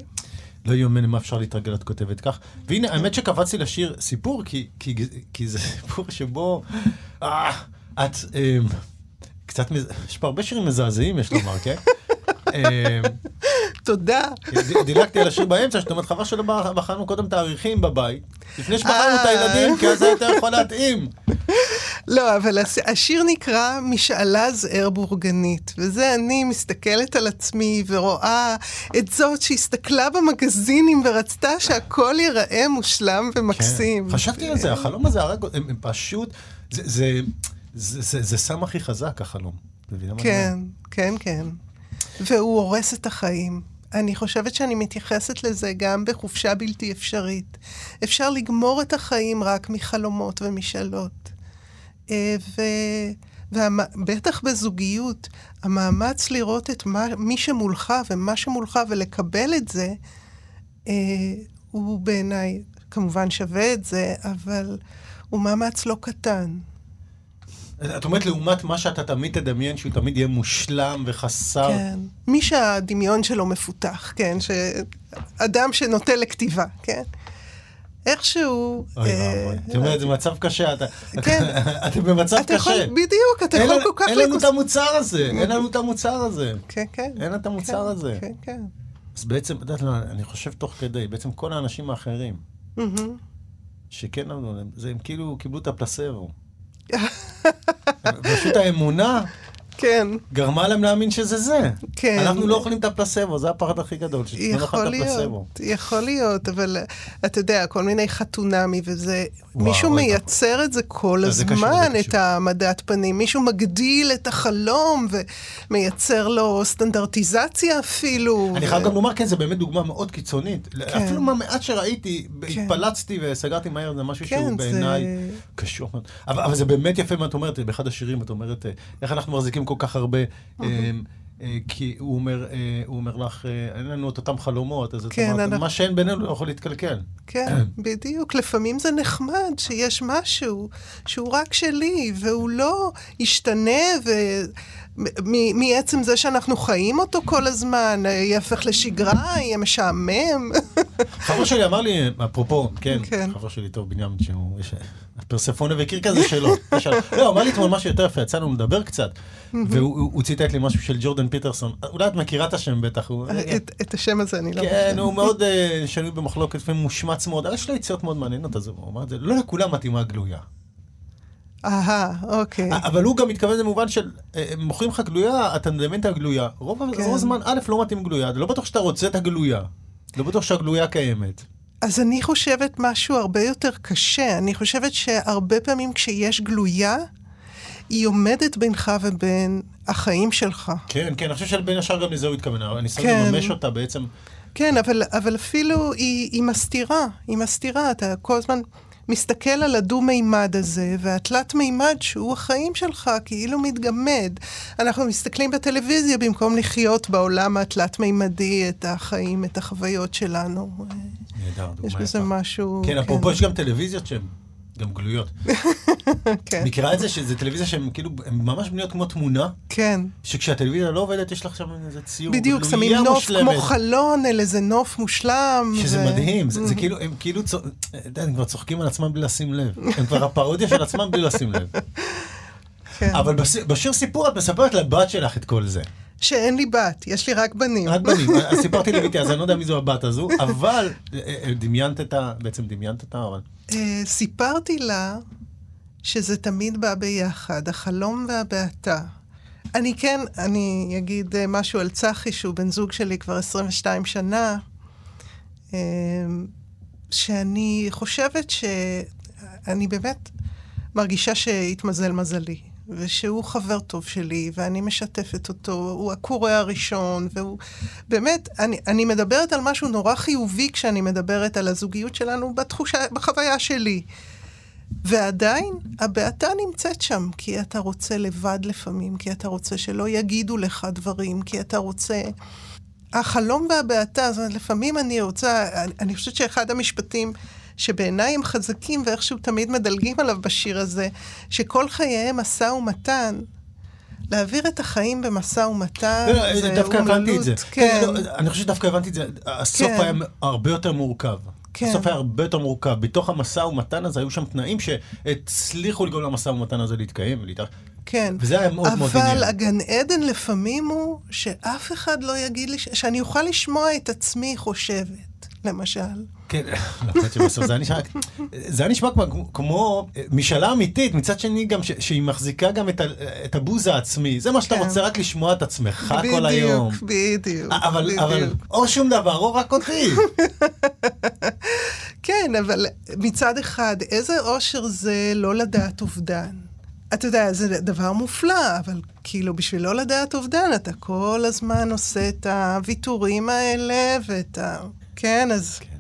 לא יאמן למה אפשר להתרגל, את כותבת כך. והנה, האמת שקפצתי לשיר סיפור, כי, כי, כי זה סיפור שבו... אה, את... אה, קצת... מז... יש פה הרבה שירים מזעזעים, יש לומר, כן? אה, תודה. דילגתי על השיר באמצע, זאת אומרת, חבל שלא בח- בחרנו קודם תאריכים בבית, לפני שבחרנו את אה. הילדים, כי אז זה יותר יכול להתאים. לא, אבל השיר נקרא משאלה זעיר בורגנית, וזה אני מסתכלת על עצמי ורואה את זאת שהסתכלה במגזינים ורצתה שהכל ייראה מושלם ומקסים. כן. חשבתי על זה, החלום הזה הרג, הם פשוט, זה- זה- זה- זה זה סם הכי חזק, החלום. כן? כן, כן. והוא הורס את החיים. אני חושבת שאני מתייחסת לזה גם בחופשה בלתי אפשרית. אפשר לגמור את החיים רק מחלומות ומשאלות. אה, ו... ובטח בזוגיות, המאמץ לראות את מה, מי שמולך ומה שמולך ולקבל את זה, אה, הוא בעיניי כמובן שווה את זה, אבל הוא מאמץ לא קטן. את אומרת, לעומת מה שאתה תמיד תדמיין, שהוא תמיד יהיה מושלם וחסר... כן. מי שהדמיון שלו מפותח, כן? שאדם שנוטה לכתיבה, כן? איכשהו... אוי אה, ואבוי. את אומרת, זה מצב קשה, אתה... כן. אתם במצב אתה יכול, קשה. בדיוק, אתה יכול כל כך... אין לנו את המוצר הזה, אין לנו את המוצר הזה. כן, כן. אין את המוצר כן, הזה. כן, כן. אז בעצם, את יודעת, מה, אני חושב תוך כדי, בעצם כל האנשים האחרים. שכן זה הם כאילו קיבלו את הפלסבו. פשוט האמונה כן. גרמה להם להאמין שזה זה. כן. אנחנו לא אוכלים את הפלסבו, זה הפחד הכי גדול, נאכל יכול את הפלסבו. יכול להיות, אבל אתה יודע, כל מיני חתונמי וזה, וואו, מישהו אוי מייצר את זה כל זה קשור, הזמן, זה את קשור. העמדת פנים, מישהו מגדיל את החלום ומייצר לו סטנדרטיזציה אפילו. אני ו- חייב גם לומר, כן, זה באמת דוגמה מאוד קיצונית. כן. אפילו מהמעט שראיתי, כן. התפלצתי וסגרתי מהר, זה משהו כן, שהוא זה- בעיניי קשור מאוד. אבל אבל זה באמת יפה מה את אומרת, באחד השירים את אומרת, אה, איך אנחנו מחזיקים כל כך הרבה... אה, אה, כי הוא אומר, אה, הוא אומר לך, אה, אין לנו את אותם חלומות, אז את כן, אומרת, אנחנו- מה שאין בינינו לא יכול להתקלקל. כן, בדיוק. לפעמים זה נחמד שיש משהו שהוא רק שלי, והוא לא ישתנה, ומ- מעצם זה שאנחנו חיים אותו כל הזמן, אה, יהפך לשגרה, יהיה משעמם. חבר שלי אמר לי, אפרופו, כן, כן. חבר שלי טוב, בנימין, שהוא, יש, הפרספונה וקרקע זה שלו. לא, אמר לי אתמול משהו יותר יפה, יצא לנו לדבר קצת, והוא הוא- הוא ציטט לי משהו של ג'ורדן פיטרסון, אולי את מכירה את השם בטח, הוא... את, השם הזה אני לא... כן, הוא מאוד אה, שנוי במחלוקת ומושמץ מאוד, אבל יש לו יציאות מאוד מעניינות, אז הוא אמר את זה, לא לכולם מתאימה גלויה. אהה, אוקיי. אבל הוא גם מתכוון במובן של, אה, מוכרים לך גלויה, אתה מדמיין את הגלויה. רוב כן. רוב הזמן, א', לא מתאים גלויה, לא בטוח שאתה רוצה את הגלויה. לא בטוח שהגלויה קיימת. אז אני חושבת משהו הרבה יותר קשה. אני חושבת שהרבה פעמים כשיש גלויה, היא עומדת בינך ובין החיים שלך. כן, כן, אני חושב שבין השאר גם לזה הוא התכוון, הניסיון כן. לממש אותה בעצם. כן, אבל, אבל אפילו היא, היא מסתירה, היא מסתירה. אתה כל הזמן מסתכל על הדו-מימד הזה, והתלת-מימד שהוא החיים שלך כאילו מתגמד. אנחנו מסתכלים בטלוויזיה במקום לחיות בעולם התלת-מימדי את החיים, את החוויות שלנו. נהדר, דוגמה יש בזה יפה. משהו... כן, אפרופו, יש גם טלוויזיות שהן גם גלויות. כן, מכירה את זה שזה טלוויזיה שהן כאילו, הן ממש בנויות כמו תמונה, כן. שכשהטלוויזיה לא עובדת, יש לך שם איזה ציור. בדיוק, גלויה שמים נוף מושלמת. כמו חלון אל איזה נוף מושלם. שזה ו- מדהים, זה, זה כאילו, הם כאילו, אתה יודע, הם כבר צוחקים על עצמם בלי לשים לב. הם כבר הפרודיה של עצמם בלי לשים לב. כן. אבל בשיר סיפור את מספרת לבת שלך את כל זה. שאין לי בת, יש לי רק בנים. רק בנים. אז סיפרתי לביתי, אז אני לא יודע מי זו הבת הזו, אבל אה, אה, דמיינת את ה... בעצם דמיינת אותה, אבל... אה, סיפרתי לה שזה תמיד בא ביחד, החלום והבעתה. אני כן, אני אגיד משהו על צחי, שהוא בן זוג שלי כבר 22 שנה, שאני חושבת שאני באמת מרגישה שהתמזל מזלי, ושהוא חבר טוב שלי, ואני משתפת אותו, הוא הקורא הראשון, והוא... באמת, אני, אני מדברת על משהו נורא חיובי כשאני מדברת על הזוגיות שלנו בתחושה, בחוויה שלי. ועדיין, הבעתה נמצאת שם, כי אתה רוצה לבד לפעמים, כי אתה רוצה שלא יגידו לך דברים, כי אתה רוצה... החלום והבעתה, זאת אומרת, לפעמים אני רוצה, אני, אני חושבת שאחד המשפטים שבעיניי הם חזקים ואיכשהו תמיד מדלגים עליו בשיר הזה, שכל חייהם משא ומתן, להעביר את החיים במשא ומתן, לא, זה דווקא הבנתי את זה. אומללות. כן, לא, אני חושב שדווקא הבנתי את זה. הסוף כן. היה הרבה יותר מורכב. כן. הסוף היה הרבה יותר מורכב. בתוך המשא ומתן הזה היו שם תנאים שהצליחו לגרום למשא ומתן הזה להתקיים. ולהת- כן. וזה היה מאוד מאוד עניין. אבל הגן עדן לפעמים הוא שאף אחד לא יגיד לי, ש- שאני אוכל לשמוע את עצמי חושבת, למשל. כן, זה היה נשמע, נשמע כמו, כמו משאלה אמיתית, מצד שני גם ש, שהיא מחזיקה גם את, את הבוז העצמי, זה מה שאתה כן. רוצה, רק לשמוע את עצמך כל היום. בדיוק, בדיוק. אבל, בדיוק. אבל או שום דבר או רק אותי. כן, אבל מצד אחד, איזה אושר זה לא לדעת אובדן. אתה יודע, זה דבר מופלא, אבל כאילו בשביל לא לדעת אובדן, אתה כל הזמן עושה את הוויתורים האלה ואת ה... כן, אז... כן.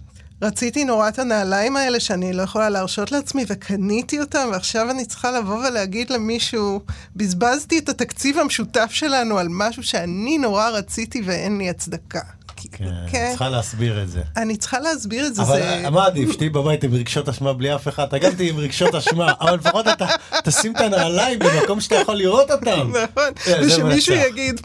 רציתי נורא את הנעליים האלה שאני לא יכולה להרשות לעצמי, וקניתי אותם, ועכשיו אני צריכה לבוא ולהגיד למישהו, בזבזתי את התקציב המשותף שלנו על משהו שאני נורא רציתי ואין לי הצדקה. כן, צריכה להסביר את זה. אני צריכה להסביר את זה. אבל זה... מה עדיף, שתהיי בבית עם רגשות אשמה בלי אף אחד, אתה גם תהיי עם רגשות אשמה, אבל לפחות אתה תשים את הנעליים במקום שאתה יכול לראות אותם. נכון, אה, ושמישהו מנצח. יגיד,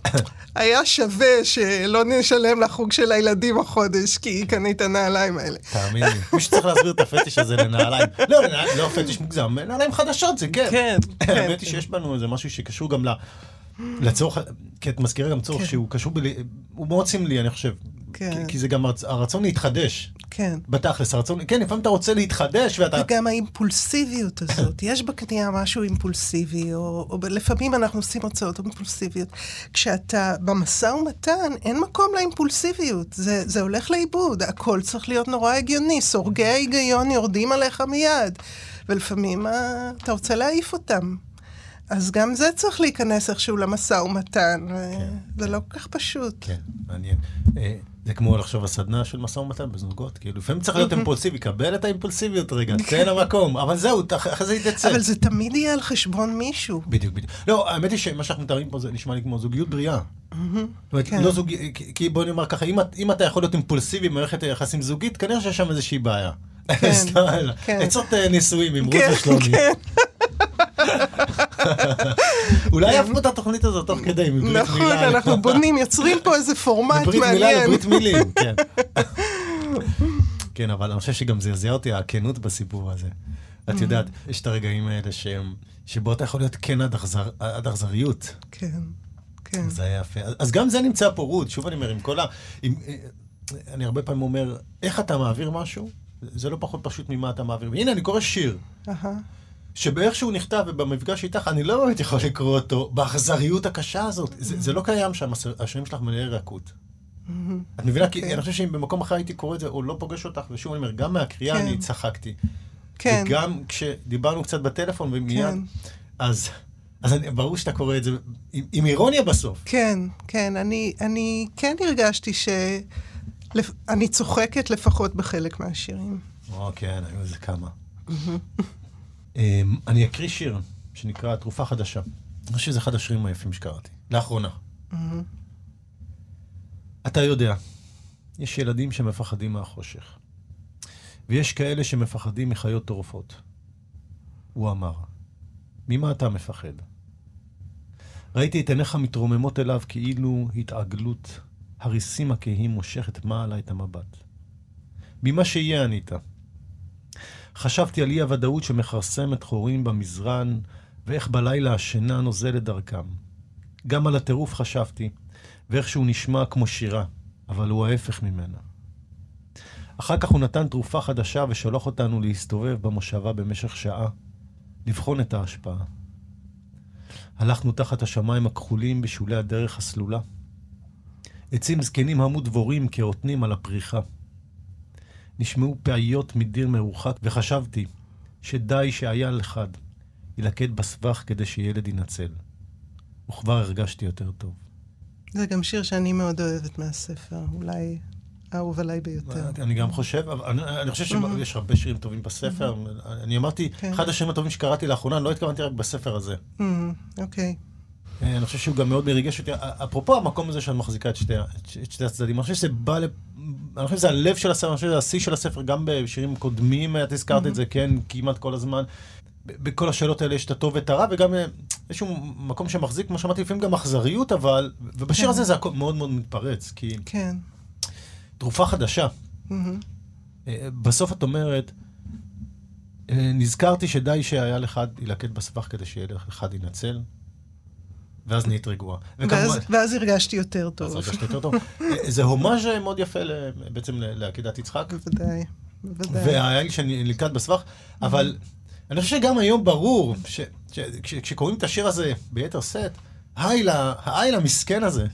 היה שווה שלא נשלם לחוג של הילדים החודש, כי קנית נעליים האלה. תאמין לי, מישהו צריך להסביר את הפטיש הזה לנעליים. לא, לנעליים- לא פטיש מוגזם, נעליים חדשות זה כן. כן, כן. האמת היא שיש בנו איזה משהו שקשור גם ל... לצורך, כי את מזכירה גם צורך כן. שהוא קשור ב... הוא מאוד סמלי, אני חושב. כן. כי- כי זה גם הרצ- הרצון להתחדש. כן. בתכלס, הרצון, כן, לפעמים אתה רוצה להתחדש ואתה... וגם האימפולסיביות הזאת, יש בקנייה משהו אימפולסיבי, או, או לפעמים אנחנו עושים הוצאות אימפולסיביות. כשאתה במשא ומתן, אין מקום לאימפולסיביות, זה, זה הולך לאיבוד, הכל צריך להיות נורא הגיוני, סורגי ההיגיון יורדים עליך מיד, ולפעמים אה, אתה רוצה להעיף אותם. אז גם זה צריך להיכנס איכשהו למשא ומתן, כן, זה כן. לא כל כך פשוט. כן, מעניין. אה, זה כמו לחשוב על סדנה של משא ומתן בזוגות, כאילו, לפעמים צריך להיות אימפולסיבי, קבל את האימפולסיביות רגע, תן למקום, אבל זהו, אחרי זה יתצא. אבל זה תמיד יהיה על חשבון מישהו. בדיוק, בדיוק. לא, האמת היא שמה שאנחנו מתארים פה זה נשמע לי כמו זוגיות בריאה. כן. לא זוג... כי בוא נאמר ככה, אם אתה יכול להיות אימפולסיבי במערכת יחסים זוגית, כנראה שיש שם איזושהי בעיה. כן, כן. עצות אה, נישואים עם רות כן, ושלומי. אולי אף את התוכנית הזאת תוך כדי, מברית מילה. נכון, אנחנו בונים, יוצרים פה איזה פורמט מעניין. מברית מילה לברית מילים, כן. כן, אבל אני חושב שגם זעזע אותי הכנות בסיפור הזה. את יודעת, יש את הרגעים האלה שבו אתה יכול להיות כן עד אכזריות. כן, כן. זה היה יפה. אז גם זה נמצא פה, רות, שוב אני אומר, עם כל ה... אני הרבה פעמים אומר, איך אתה מעביר משהו? זה לא פחות פשוט ממה אתה מעביר. והנה, אני קורא שיר. שבאיך שהוא נכתב ובמפגש איתך, אני לא באמת יכול לקרוא אותו באכזריות הקשה הזאת. זה, זה לא קיים שם, השירים שלך מלאי רכות. את מבינה? כי כן. אני חושב שאם במקום אחר הייתי קורא את זה, או לא פוגש אותך, ושוב אני אומר, גם מהקריאה אני כן. צחקתי. כן. וגם כשדיברנו קצת בטלפון ומיד, כן. אז... אז אני, ברור שאתה קורא את זה עם, עם אירוניה בסוף. כן, כן. אני, אני כן הרגשתי ש... אני צוחקת לפחות בחלק מהשירים. או, כן, היו איזה כמה. אמ, אני אקריא שיר שנקרא תרופה חדשה. אני חושב שזה אחד השירים היפים שקראתי, לאחרונה. אתה יודע, יש ילדים שמפחדים מהחושך, ויש כאלה שמפחדים מחיות טורפות. הוא אמר, ממה אתה מפחד? ראיתי את עיניך מתרוממות אליו כאילו התעגלות, הריסים הכהים מושכת מעלה את המבט. ממה שיהיה ענית. חשבתי על אי-הוודאות שמכרסמת חורים במזרן, ואיך בלילה השינה נוזלת דרכם. גם על הטירוף חשבתי, ואיך שהוא נשמע כמו שירה, אבל הוא ההפך ממנה. אחר כך הוא נתן תרופה חדשה ושלח אותנו להסתובב במושבה במשך שעה, לבחון את ההשפעה. הלכנו תחת השמיים הכחולים בשולי הדרך הסלולה. עצים זקנים המו דבורים כאותנים על הפריחה. נשמעו פעיות מדיר מרוחק, וחשבתי שדי שאייל אחד ילקט בסבך כדי שילד ינצל. וכבר הרגשתי יותר טוב. זה גם שיר שאני מאוד אוהבת מהספר, אולי האהוב עליי ביותר. אני גם חושב, אני, אני חושב שיש. הרבה שירים טובים בספר. אני אמרתי, כן. אחד השירים הטובים שקראתי לאחרונה, לא התכוונתי רק בספר הזה. אוקיי. אה, אני חושב שהוא גם מאוד מריגש אותי. אפרופו המקום הזה שאת מחזיקה את שתי, את שתי הצדדים, אני חושב שזה בא, לב, אני חושב שזה הלב של הספר, אני חושב שזה השיא של הספר, גם בשירים קודמים, את הזכרת את זה, כן, כמעט כל הזמן. בכל השאלות האלה יש את הטוב ואת הרע, וגם אה, איזשהו מקום שמחזיק, כמו שאמרתי, לפעמים גם אכזריות, אבל, ובשיר כן. הזה זה הכל מאוד מאוד מתפרץ, כי... כן. תרופה חדשה. אה, בסוף את אומרת, נזכרתי שדי שהיה לך ילקט בסבך כדי שיהיה לך אחד ינצל, ואז נהיית רגועה. ואז, ואז הרגשתי יותר טוב. אז הרגשתי יותר טוב. זה הומאז' מאוד יפה בעצם לעקידת יצחק. בוודאי, בוודאי. והאל שנלכד בסבך, אבל אני חושב שגם היום ברור, כשקוראים את השיר הזה ביתר שאת, האיל המסכן הזה,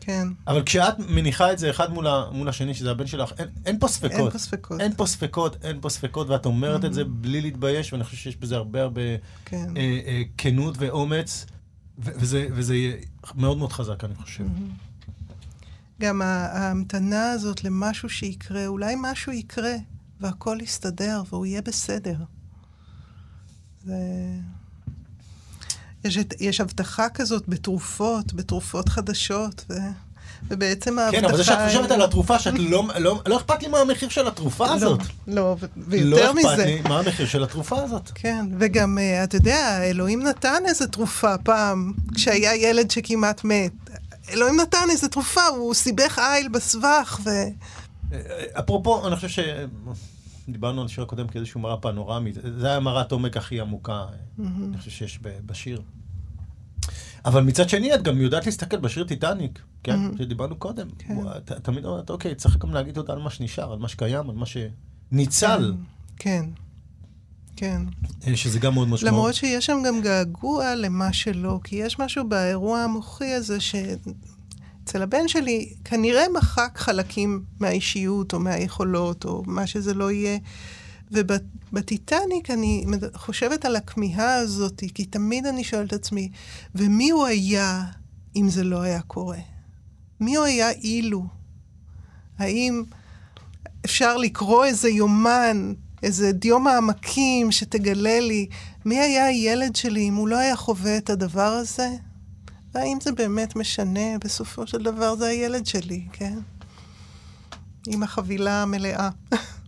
כן. אבל כשאת מניחה את זה אחד מול, מול השני, שזה הבן שלך, אין, אין פה ספקות. אין פה ספקות. אין פה ספקות, אין פה ספקות, ואת אומרת mm-hmm. את זה בלי להתבייש, ואני חושב שיש בזה הרבה הרבה כן. אה, אה, כנות ואומץ. וזה, וזה יהיה מאוד מאוד חזק, אני חושב. גם ההמתנה הזאת למשהו שיקרה, אולי משהו יקרה, והכל יסתדר, והוא יהיה בסדר. זה... יש, יש הבטחה כזאת בתרופות, בתרופות חדשות, ו... ובעצם ההבטחה... כן, אבל זה שאת חושבת על התרופה, שאת לא, לא, לא אכפת לי מה המחיר של התרופה לא, הזאת. לא, ויותר מזה... לא אכפת לי מה המחיר של התרופה הזאת. כן, וגם, אה, אתה יודע, אלוהים נתן איזה תרופה פעם, כשהיה ילד שכמעט מת. אלוהים נתן איזה תרופה, הוא סיבך איל בסבך, ו... אה, אפרופו, אני חושב ש... דיברנו על השיר הקודם כאיזושהי מראה פנורמית, זה היה מראת עומק הכי עמוקה, אני חושב שיש בשיר. אבל מצד שני, את גם יודעת להסתכל בשיר טיטניק, כן? Mhm. שדיברנו קודם. כן. את- תמיד אומרת, אוקיי, צריך גם להגיד תודה על מה שנשאר, על מה שקיים, על מה שניצל, כן, כן. אה, שזה גם מאוד משמעות. למרות שיש שם גם געגוע למה שלא, כי יש משהו באירוע המוחי הזה שאצל הבן שלי כנראה מחק חלקים מהאישיות או מהיכולות או מה שזה לא יהיה. ובטיטניק אני חושבת על הכמיהה הזאת, כי תמיד אני שואלת את עצמי, ומי הוא היה אם זה לא היה קורה? מי הוא היה אילו? האם אפשר לקרוא איזה יומן, איזה דיו מעמקים שתגלה לי מי היה הילד שלי אם הוא לא היה חווה את הדבר הזה? והאם זה באמת משנה? בסופו של דבר זה הילד שלי, כן? עם החבילה המלאה.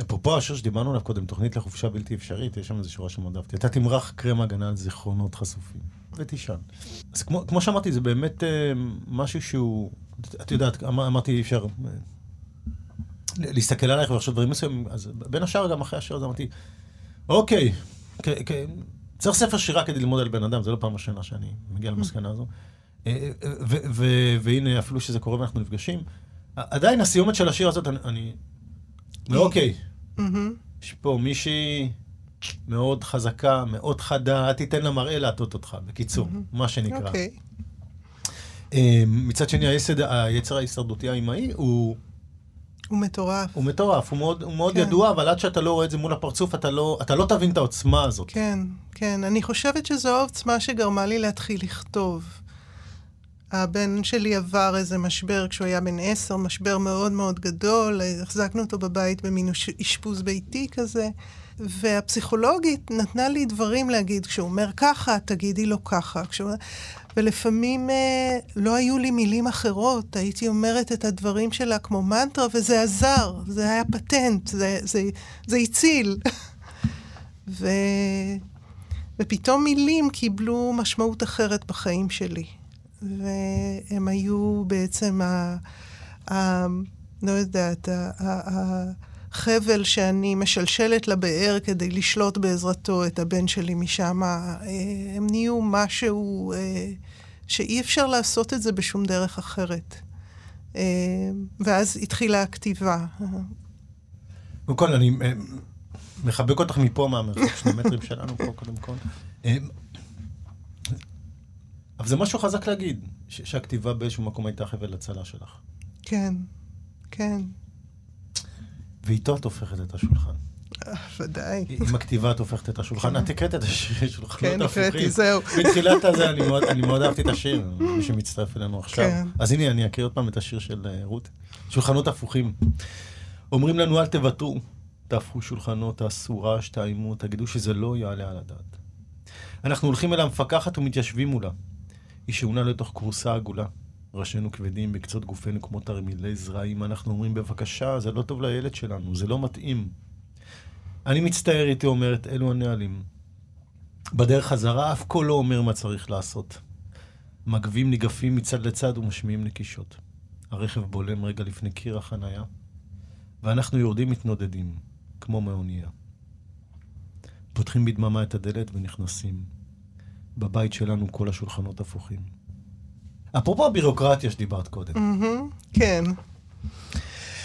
אפרופו השיר שדיברנו עליו קודם, תוכנית לחופשה בלתי אפשרית, יש שם איזו שורה שמאוד אהבתי. אתה תמרח קרם הגנה על זיכרונות חשופים, ותישן. אז כמו, כמו שאמרתי, זה באמת אה, משהו שהוא, את- יודעת, אמר, אמרתי, אי אפשר אה, להסתכל עלייך ולחשוב דברים מסוימים, אז בין השאר, גם אחרי השיר הזה אמרתי, אוקיי, כ- כ- צריך ספר שירה כדי ללמוד על בן אדם, זו לא פעם ראשונה שאני מגיע למסקנה הזו. אה, אה, ו- ו- והנה, אפילו שזה קורה ואנחנו נפגשים, עדיין הסיומת של השיר הזאת, אני... אני אוקיי, מהמם. יש פה מישהי מאוד חזקה, מאוד חדה, אל תיתן למראה להטות אותך, בקיצור, מה שנקרא. אוקיי. אה, מצד שני, היסד, היצר ההישרדותי האימהי הוא, הוא מטורף. הוא מטורף, הוא מאוד, הוא מאוד כן. ידוע, אבל עד שאתה לא רואה את זה מול הפרצוף, אתה לא, אתה לא תבין את העוצמה הזאת. כן, כן. אני חושבת שזו העוצמה שגרמה לי להתחיל לכתוב. הבן שלי עבר איזה משבר כשהוא היה בן עשר, משבר מאוד מאוד גדול, החזקנו אותו בבית במין אש- אשפוז ביתי כזה, והפסיכולוגית נתנה לי דברים להגיד, כשהוא אומר ככה, תגידי לו ככה. כשהוא... ולפעמים אה, לא היו לי מילים אחרות, הייתי אומרת את הדברים שלה כמו מנטרה, וזה עזר, זה היה פטנט, זה, זה, זה הציל. ו... ופתאום מילים קיבלו משמעות אחרת בחיים שלי. והם היו בעצם ה... ה... לא יודעת, ה... ה... החבל שאני משלשלת לבאר כדי לשלוט בעזרתו את הבן שלי משם. אה, הם נהיו משהו אה, שאי אפשר לעשות את זה בשום דרך אחרת. אה, ואז התחילה הכתיבה. קודם כל, אני מחבק אותך מפה, מהמרחק שני מטרים שלנו פה, קודם כל. אבל זה משהו חזק להגיד, שהכתיבה באיזשהו מקום הייתה חבל הצלה שלך. כן, כן, ואיתו את הופכת את השולחן. אה, ודאי. עם הכתיבה את הופכת את השולחן. את הקראת את השיר שולחנות כן. הקראתי, זהו. בתחילת הזה אני מאוד- אני מאוד אהבתי את השיר, מי שמצטרף אלינו עכשיו. כן. אז הנה, אני אקריא עוד פעם את השיר של אה, רות. שולחנות הפוכים. אומרים לנו, אל תוותרו, תהפכו שולחנות, תעשו רעש, תאיימו, תגידו שזה לא יעלה על הדעת. אנחנו הולכים אל המפקחת ומתיישבים מולה. היא שעונה לתוך כורסה עגולה. ראשינו כבדים בקצות גופנו כמו תרמילי זרעים. אנחנו אומרים, בבקשה, זה לא טוב לילד שלנו, זה לא מתאים. אני מצטער, איתי אומרת, אלו הנהלים. בדרך חזרה אף קול לא אומר מה צריך לעשות. מגבים ניגפים מצד לצד ומשמיעים נקישות. הרכב בולם רגע לפני קיר החנייה, ואנחנו יורדים מתנודדים, כמו מאונייה. פותחים בדממה את הדלת ונכנסים. בבית שלנו כל השולחנות הפוכים. אפרופו הבירוקרטיה שדיברת קודם, מהמם, כן.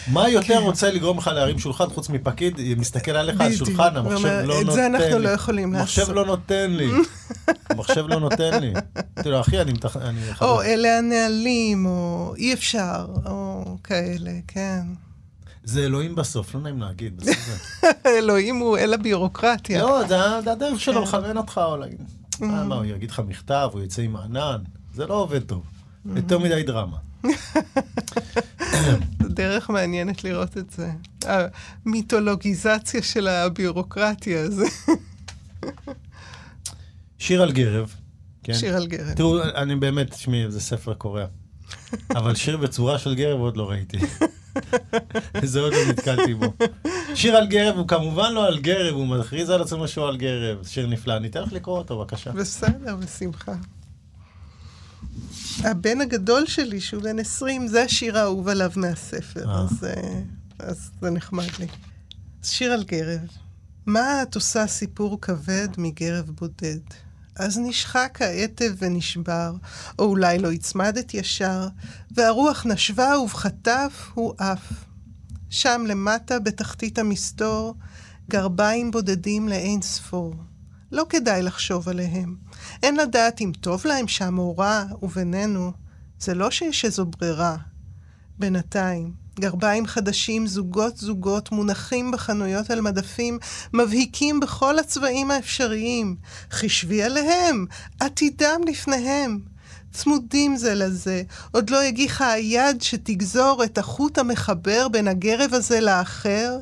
מה יותר רוצה לגרום לך להרים שולחן חוץ מפקיד, מסתכל עליך על. שולחן, המחשב ואומר, לא "את נותן זה אנחנו לי." לא יכולים המחשב לעשות. לא נותן לי. המחשב לא נותן לי. לו, אחי, אני חבר." או אלה הנהלים, או אי אפשר, או כאלה, כן. זה אלוהים בסוף, לא נעים להגיד, בסדר. אלוהים הוא אל הבירוקרטיה. לא, זה הדרך שלו כן. לכוון אותך, או להגיד... מה, מה, הוא יגיד לך מכתב, הוא יצא עם הענן? זה לא עובד טוב. יותר מדי דרמה. דרך מעניינת לראות את זה. המיתולוגיזציה של הבירוקרטיה, זה שיר על גרב. כן? שיר על גרב. תראו, אני באמת, תשמעי, זה ספר קורע. אבל שיר בצורה של גרב עוד לא ראיתי. זה עוד לא נתקלתי בו. שיר על גרב הוא כמובן לא על גרב, הוא מכריז על עצמו שהוא על גרב. שיר נפלא, אני אתן לך לקרוא אותו, בבקשה. בסדר, בשמחה. הבן הגדול שלי, שהוא בן 20, זה השיר האהוב עליו מהספר, אה. אז, אה, אז זה נחמד לי. שיר על גרב. מה את עושה סיפור כבד מגרב בודד? אז נשחק העטב ונשבר, או אולי לא הצמדת ישר, והרוח נשבה ובחטף הוא עף. שם למטה, בתחתית המסתור, גרביים בודדים לאין ספור. לא כדאי לחשוב עליהם. אין לדעת אם טוב להם שם או רע, ובינינו, זה לא שיש איזו ברירה. בינתיים, גרביים חדשים, זוגות זוגות, מונחים בחנויות על מדפים, מבהיקים בכל הצבעים האפשריים. חישבי עליהם, עתידם לפניהם. צמודים זה לזה, עוד לא הגיחה היד שתגזור את החוט המחבר בין הגרב הזה לאחר.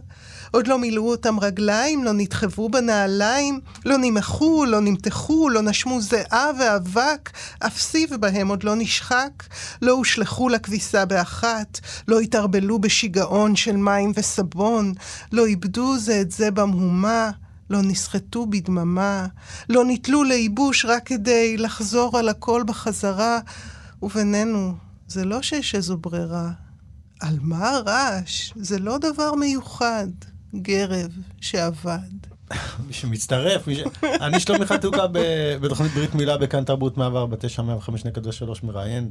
עוד לא מילאו אותם רגליים, לא נדחבו בנעליים, לא נמחו, לא נמתחו, לא נשמו זיעה ואבק, אף סיב בהם עוד לא נשחק, לא הושלכו לכביסה באחת, לא התערבלו בשיגעון של מים וסבון, לא איבדו זה את זה במהומה. לא נסחטו בדממה, לא נתלו לייבוש רק כדי לחזור על הכל בחזרה, ובינינו, זה לא שיש איזו ברירה. על מה הרעש? זה לא דבר מיוחד. גרב שעבד. מי שמצטרף, מי ש... אני שלומי חתוקה בתוכנית ברית מילה בכאן תרבות 149, 105.3 מראיין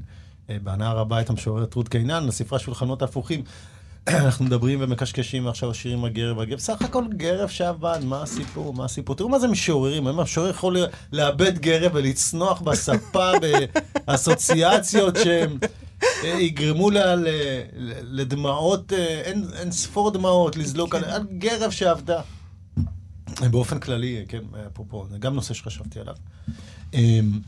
אה, בהנאה רבה את המשוררת רות קינן, הספרה שולחנות הפוכים. אנחנו מדברים ומקשקשים עכשיו השירים הגרב הגרב, סך הכל גרב שעבד, מה הסיפור, מה הסיפור. תראו מה זה משוררים, משורר יכול לאבד גרב ולצנוח בספה באסוציאציות שהם יגרמו לה לדמעות, אה, אין, אין ספור דמעות, לזלוג כן. על גרב שעבדה. באופן כללי, כן, אפרופו, זה גם נושא שחשבתי עליו. אמ,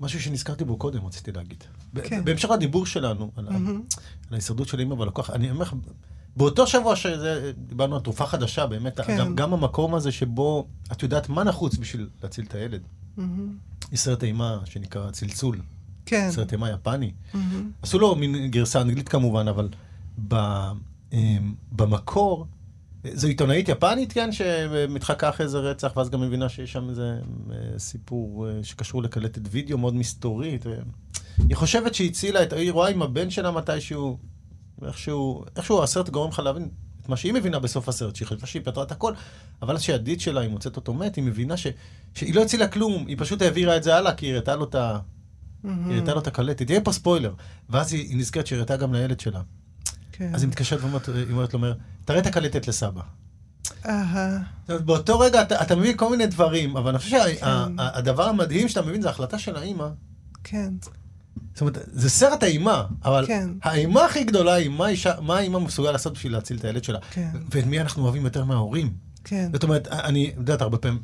משהו שנזכרתי בו קודם, רציתי להגיד. כן. בהמשך לדיבור שלנו, על, mm-hmm. על ההישרדות של אימא והלקוח, אני אומר לך, באותו שבוע שדיברנו על תרופה חדשה, באמת, כן. גם, גם המקום הזה שבו את יודעת מה נחוץ בשביל להציל את הילד. Mm-hmm. יש סרט אימה שנקרא צלצול. כן. סרט אימה יפני. Mm-hmm. עשו לו מין גרסה אנגלית כמובן, אבל ב, אמ, במקור, זו עיתונאית יפנית, כן, שמתחקה אחרי איזה רצח, ואז גם מבינה שיש שם איזה אה, סיפור אה, שקשור לקלטת וידאו מאוד מסתורית. היא חושבת שהיא הצילה את, היא רואה עם הבן שלה מתישהו, איכשהו, איכשהו הסרט גורם לך להבין את מה שהיא מבינה בסוף הסרט, שהיא חשבה שהיא פתרה את הכל, אבל אז שהידיד שלה, היא מוצאת אותו מת, היא מבינה ש, שהיא לא הצילה כלום, היא פשוט העבירה את זה הלאה, כי היא הראתה לו את ה... היא הראתה לו את הקלטת, יהיה פה ספוילר. ואז היא, נזכרת שהיא הראתה גם לילד שלה. כן. אז היא מתקשרת ואומרת, לו, תראה את הקלטת לסבא. אהה. באותו רגע אתה, אתה מבין כל מיני דברים, אבל אני חושב שהדבר שה, כן. המדהים שאתה מבין זה החלטה של האימא. כן. זאת אומרת, זה סרט האימה, אבל כן. האימה הכי גדולה היא מה, אישה, מה האימא מסוגל לעשות בשביל להציל את הילד שלה. כן. ואת מי אנחנו אוהבים יותר מההורים. כן. זאת אומרת, אני יודעת, הרבה פעמים,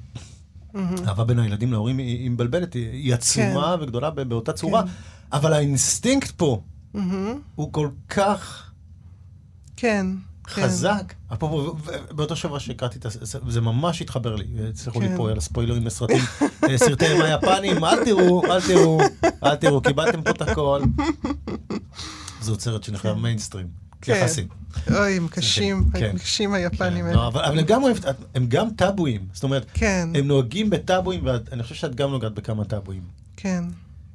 mm-hmm. אהבה בין הילדים להורים היא, היא מבלבלת, היא, היא עצומה כן. וגדולה באותה צורה, כן. אבל האינסטינקט פה mm-hmm. הוא כל כך... כן. כן. חזק. אפרופו, באותו שבוע שראיתי את הסרט, זה ממש התחבר לי. תסלחו לי כן. פה על הספוילרים לסרטים, אה, סרטי אימה יפנים, אל תראו, אל תראו, אל תראו, קיבלתם פה את הכל. זו סרט שנחשב מיינסטרים, כן. יחסי. אוי, הם קשים, הם קשים היפנים האלה. לא, אבל הם גם טאבואים, זאת אומרת, הם נוהגים בטאבואים, ואני חושב שאת גם נוגעת בכמה טאבואים. כן.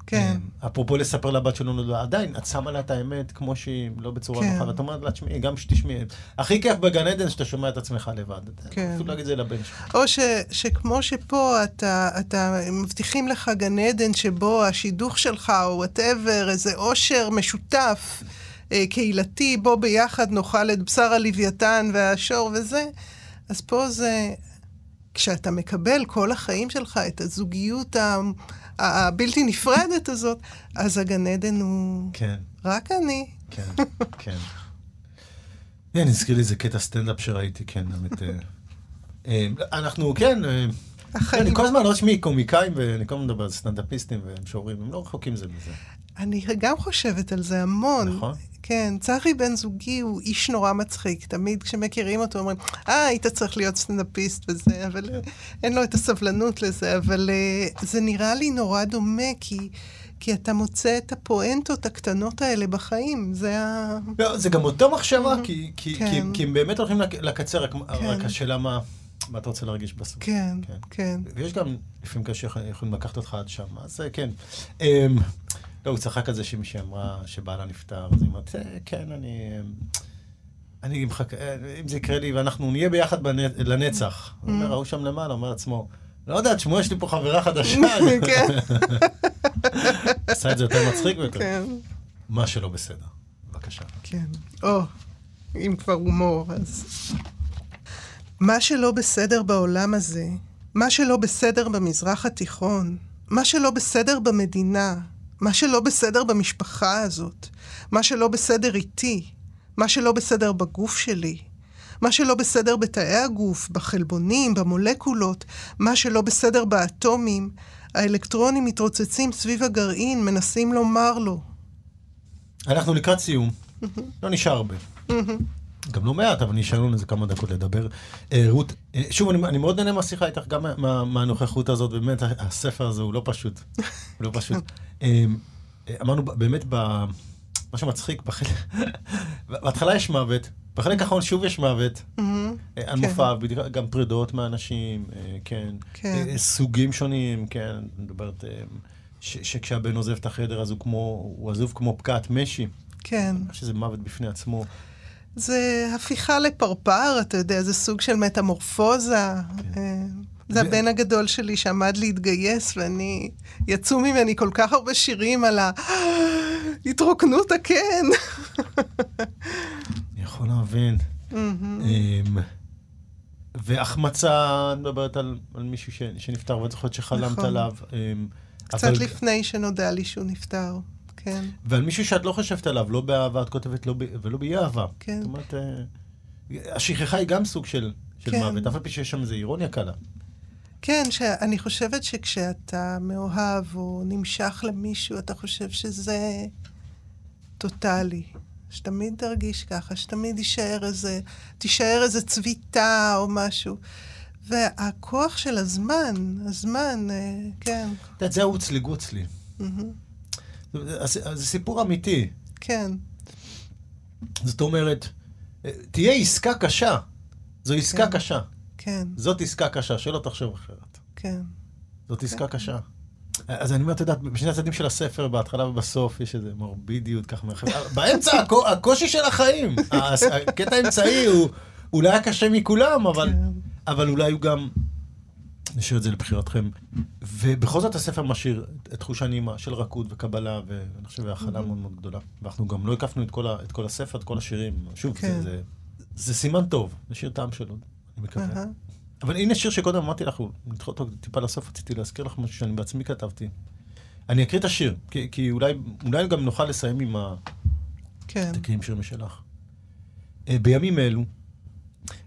כן. אפרופו לספר לבת שלנו, עדיין, את שמה לה את האמת כמו שהיא, לא בצורה כן. נוחה, ואת אומרת לה, תשמעי, גם שתשמעי. הכי כיף בגן עדן שאתה שומע את עצמך לבד. כן. אפילו להגיד את זה לבן שלך. או ש, שכמו שפה אתה, אתה מבטיחים לך גן עדן שבו השידוך שלך, או whatever, איזה עושר משותף, קהילתי, בו ביחד נאכל את בשר הלוויתן והשור וזה, אז פה זה... כשאתה מקבל כל החיים שלך את הזוגיות. הבלתי נפרדת הזאת, אז הגן עדן הוא כן. רק אני. כן, כן. כן, הזכיר לי איזה קטע סטנדאפ שראיתי, כן, באמת. אה, אה, אנחנו, כן, אה, אני כל הזמן לא שמי קומיקאים, ואני כל הזמן מדבר על סטנדאפיסטים ומשוררים, הם לא רחוקים זה מזה. אני גם חושבת על זה המון. נכון. כן, צחי בן זוגי הוא איש נורא מצחיק. תמיד כשמכירים אותו אומרים, אה, היית צריך להיות סטנדאפיסט וזה, אבל. אין לו את הסבלנות לזה, אבל uh, זה נראה לי נורא דומה, כי... כי אתה מוצא את הפואנטות הקטנות האלה בחיים, זה ה... לא, זה גם אותו מחשבה, כי, כי, כן. כי, כי הם באמת הולכים לקצר, רק, כן. רק השאלה מה, מה אתה רוצה להרגיש בסוף. כן, כן. כן. ויש גם לפעמים כאלה שיכולים לקחת אותך עד שם, אז כן. לא, הוא צחק על זה שמישהי אמרה שבעלה נפטר, אז היא אומרת, אה, כן, אני... אני מחכה, אם זה יקרה לי ואנחנו נהיה ביחד לנצח. הוא אומר, ההוא שם למעלה, אומר לעצמו, לא יודע, תשמעו, יש לי פה חברה חדשה. כן, עשה את זה יותר מצחיק ויותר. כן, מה שלא בסדר. בבקשה. כן. או, אם כבר הומור, אז... מה שלא בסדר בעולם הזה, מה שלא בסדר במזרח התיכון, מה שלא בסדר במדינה, מה שלא בסדר במשפחה הזאת, מה שלא בסדר איתי, מה שלא בסדר בגוף שלי, מה שלא בסדר בתאי הגוף, בחלבונים, במולקולות, מה שלא בסדר באטומים, האלקטרונים מתרוצצים סביב הגרעין, מנסים לומר לו. אנחנו לקראת סיום. לא נשאר הרבה. גם לא מעט, אבל נשאר לנו איזה כמה דקות לדבר. אה, רות, אה, שוב, אני, אני מאוד נהנה מהשיחה איתך, גם מה- מה- מהנוכחות הזאת, באמת, הספר הזה הוא לא פשוט. הוא לא פשוט. אה, אמרנו, באמת, ב- מה שמצחיק, בחלק... בהתחלה יש מוות, בחלק האחרון שוב יש מוות. אה, על כן. מופע, גם פרידות מאנשים, כן. כן. סוגים שונים, כן. מדברת, ש- שכשהבן עוזב את החדר אז הוא כמו, הוא עזוב כמו פקעת משי. כן. שזה מוות בפני עצמו. זה הפיכה לפרפר, אתה יודע, זה סוג של מטמורפוזה. אה, זה הבן הגדול שלי שעמד להתגייס, ואני... יצאו ממני כל כך הרבה שירים על ה... התרוקנות הקן. אני יכול להבין. אמ, והחמצה, את מדברת על, על מישהו ש, שנפטר, ואת זוכרת שחלמת נכון. עליו. אמ, קצת אבל- לפני שנודע לי שהוא נפטר. כן, ועל מישהו שאת לא חושבת עליו, לא באהבה, את כותבת לא ב, ולא באי אהבה. כן. זאת אומרת, אה, השכחה היא גם סוג של, של כן. מוות, אף על פי שיש שם איזו אירוניה קלה. כן, שאני חושבת שכשאתה מאוהב או נמשך למישהו, אתה חושב שזה טוטאלי. שתמיד תרגיש ככה, שתמיד יישאר איזה, תישאר איזה צביטה או משהו. והכוח של הזמן, הזמן, אה, כן, את יודעת, זה האוצלי גוצלי. מהמם, זה, סיפור אמיתי. כן, זאת אומרת, אה, תהיה עסקה קשה. זו עסקה כן. קשה. כן, זאת עסקה קשה, שלא תחשוב אחרת. כן. זאת עסקה קשה. אז אני אומר, את יודעת, בשני הצדדים של הספר, בהתחלה ובסוף, יש איזה מורבידיות ככה מרחב. באמצע, הקו- הקושי של החיים. הקטע האמצעי הוא אולי הקשה מכולם, אבל, כן. אבל אולי הוא גם... נשאיר את זה לבחירתכם. ובכל זאת הספר משאיר תחושה נעימה של רכות וקבלה, ואני חושב הכלה מאוד מאוד גדולה. ואנחנו גם לא הקפנו את כל, ה, את כל הספר, את כל השירים. שוב, כן. זה, זה, זה סימן טוב, שיר טעם שלו, אני מקווה. אבל הנה שיר שקודם אמרתי לך, נדחות אותו טיפה לסוף, רציתי להזכיר לך משהו שאני בעצמי כתבתי. אני אקריא את השיר, כי, כי אולי, אולי גם נוכל לסיים עם ה... כן, תקריא עם שיר משלך. אה, בימים אלו,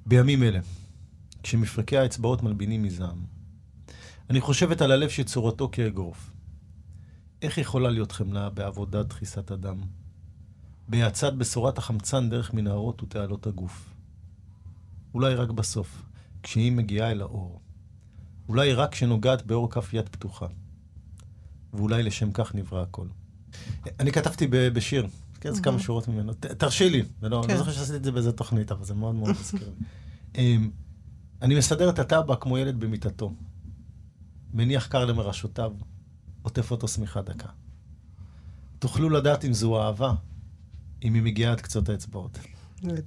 בימים אלה, כשמפרקי האצבעות מלבינים מזעם, אני חושבת על הלב שצורתו כאגרוף. איך יכולה להיות חמלה בעבודת דחיסת הדם? בהאצת בשורת החמצן דרך מנהרות ותעלות הגוף. אולי רק בסוף, כשהיא מגיעה אל האור. אולי רק כשנוגעת באור כף יד פתוחה. ואולי לשם כך נברא הכל. אני כתבתי ב- בשיר, כן, זה כמה שורות ממנו. תרשי לי, כן. אני לא זוכר שעשיתי את זה באיזה תוכנית, אבל זה מאוד מאוד מזכיר לי. אני מסדר את הטבע כמו ילד במיטתו. מניח קר למרשותיו, עוטף אותו שמיכה דקה. תוכלו לדעת אם זו אהבה, אם היא מגיעה עד קצות האצבעות.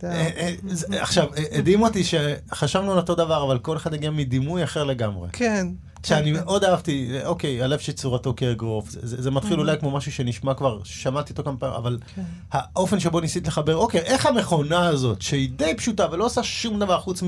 אה, אה, עכשיו, אה, הדהים אותי שחשבנו על אותו דבר, אבל כל אחד הגיע מדימוי אחר לגמרי. כן. שאני כן, מאוד אהבתי, אה, אוקיי, הלב שצורתו כאגרוף, זה, זה, זה מתחיל אולי כמו משהו שנשמע כבר, שמעתי אותו כמה פעמים, אבל כן. האופן שבו ניסית לחבר, אוקיי, איך המכונה הזאת, שהיא די פשוטה ולא עושה שום דבר חוץ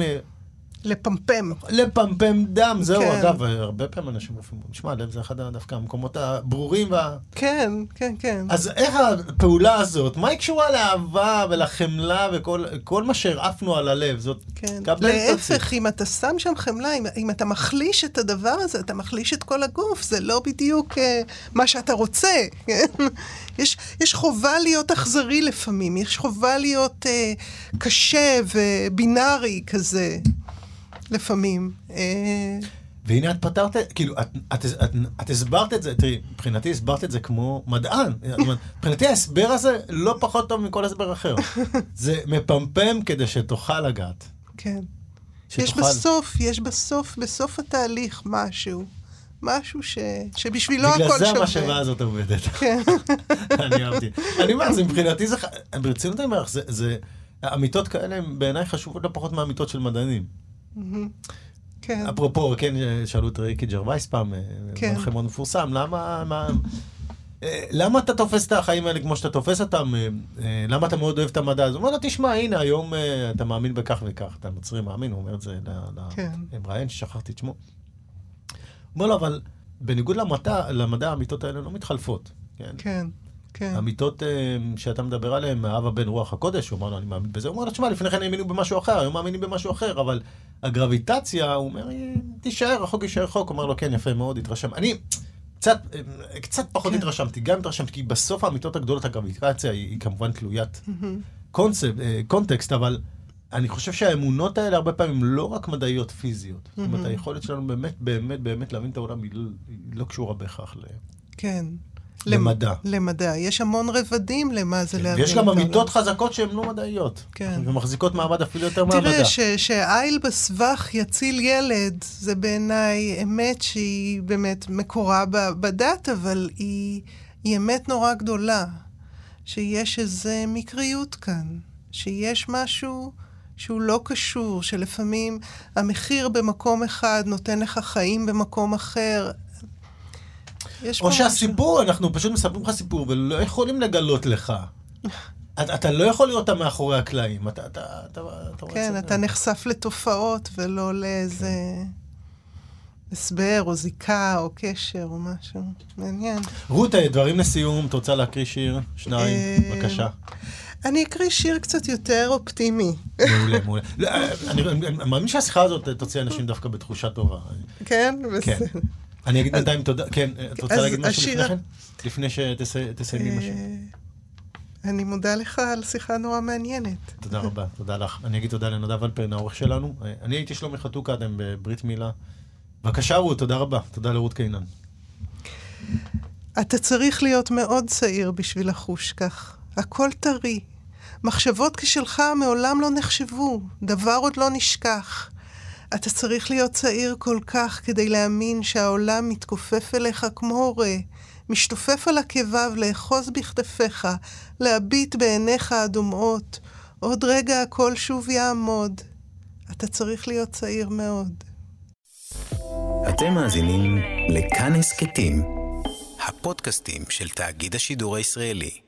לפמפם. מלפמפם דם, זהו, כן. אגב, הרבה פעמים אנשים רופאים, נשמע, לב זה אחד דווקא המקומות הברורים וה... כן, כן, כן. אז איך הפעולה הזאת, מה היא קשורה לאהבה ולחמלה וכל כל מה שהרעפנו על הלב? זאת... כן. להפך, אם אתה שם שם חמלה, אם, אם אתה מחליש את הדבר הזה, אתה מחליש את כל הגוף, זה לא בדיוק אה, מה שאתה רוצה, כן? יש, יש חובה להיות אכזרי לפעמים, יש חובה להיות אה, קשה ובינארי כזה, לפעמים. אה, והנה את פתרת, כאילו, את, את, את, את הסברת את זה, תראי, מבחינתי הסברת את זה כמו מדען. מבחינתי ההסבר הזה לא פחות טוב מכל הסבר אחר. זה מפמפם כדי שתוכל לגעת. כן. יש שתוכל... בסוף, יש בסוף, בסוף התהליך משהו. משהו ש... שבשבילו הכל בגלל שווה. זה המשאבה הזאת עובדת. כן. אני אהבתי. אני אומר, זה מבחינתי זה, ברצינות אני אומר לך, זה, אמיתות כאלה הן בעיניי חשובות לא פחות מהאמיתות של מדענים. כן. אפרופו, כן, שאלו את ריקי ג'רווייס פעם, כן. מנחם מאוד מפורסם, למה... מה, אה, למה אתה תופס את החיים האלה כמו שאתה תופס אותם? אה, אה, למה אתה מאוד אוהב את המדע? אז הוא אומר לו, תשמע, הנה, היום אה, אתה מאמין בכך וכך, אתה נוצרי מאמין, הוא אומר את זה כן. למראיין ששכחתי את שמו. הוא אומר לו, אבל בניגוד למדע, למדע האמיתות האלה לא מתחלפות. כן? כן, כן. האמיתות אה, שאתה מדבר עליהן, האבא בן רוח הקודש, הוא אמר לו, אני מאמין בזה. הוא אומר לו, תשמע, לפני כן האמינו במשהו אחר, היום מאמינים במשהו אחר, אבל הגרביטציה, הוא אומר, "היא תישאר, החוק יישאר חוק. הוא אומר לו, כן, יפה מאוד, התרשם. אני קצת, אה, קצת פחות כן. התרשמתי, גם התרשמתי, כי בסוף האמיתות הגדולות, הגרביטציה היא, היא כמובן תלוית מהמם. קונספט, אה, קונטקסט, אבל אני חושב שהאמונות האלה הרבה פעמים לא רק מדעיות פיזיות. זאת אומרת, מהמם. היכולת שלנו באמת, באמת, באמת להבין את העולם היא לא, היא לא קשורה בהכרח ל... כן. למדע. למדע. יש המון רבדים למה זה להבין. ויש גם. אמיתות חזקות שהן לא מדעיות. כן. ומחזיקות מעמד אפילו יותר מהמדע. תראה, שהעיל בסבך יציל ילד, זה בעיניי אמת שהיא באמת מקורה בדת, אבל היא, היא אמת נורא גדולה. שיש איזה מקריות כאן, שיש משהו שהוא לא קשור, שלפעמים המחיר במקום אחד נותן לך חיים במקום אחר. או שהסיפור, אנחנו פשוט מספרים לך סיפור ולא יכולים לגלות לך. אתה, אתה לא יכול אותה מאחורי הקלעים. אתה, אתה, אתה, אתה כן, זה. אתה נחשף לתופעות ולא לאיזה הסבר או זיקה או קשר או משהו. מעניין. רות, דברים לסיום, את רוצה להקריא שיר? שניים, אה, בבקשה. אני אקריא שיר קצת יותר אופטימי. מעולה, מעולה. לא, אה, אני אני- אני מאמין שהשיחה הזאת תוציא אנשים דווקא בתחושה טובה. כן? כן. בסדר. אני אגיד בינתיים תודה. כן, את רוצה להגיד משהו לפני כן? לפני שתסיימי משהו. אה, אני מודה לך על שיחה נורא מעניינת. תודה רבה, תודה לך. אני אגיד תודה לנדב אלפרין, העורך שלנו. אה, אני הייתי שלומי חתוקה, אתם בברית מילה. בבקשה, רות, תודה רבה. תודה לרות קינן. אתה צריך להיות מאוד צעיר בשביל לחוש כך. הכל טרי. מחשבות כשלך מעולם לא נחשבו, דבר עוד לא נשכח. אתה צריך להיות צעיר כל כך כדי להאמין שהעולם מתכופף אליך כמו הורה, משתופף על עקביו לאחוז בכתפיך, להביט בעיניך הדומעות. עוד רגע הכל שוב יעמוד. אתה צריך להיות צעיר מאוד. אתם מאזינים לכאן הסכתים, הפודקאסטים של תאגיד השידור הישראלי.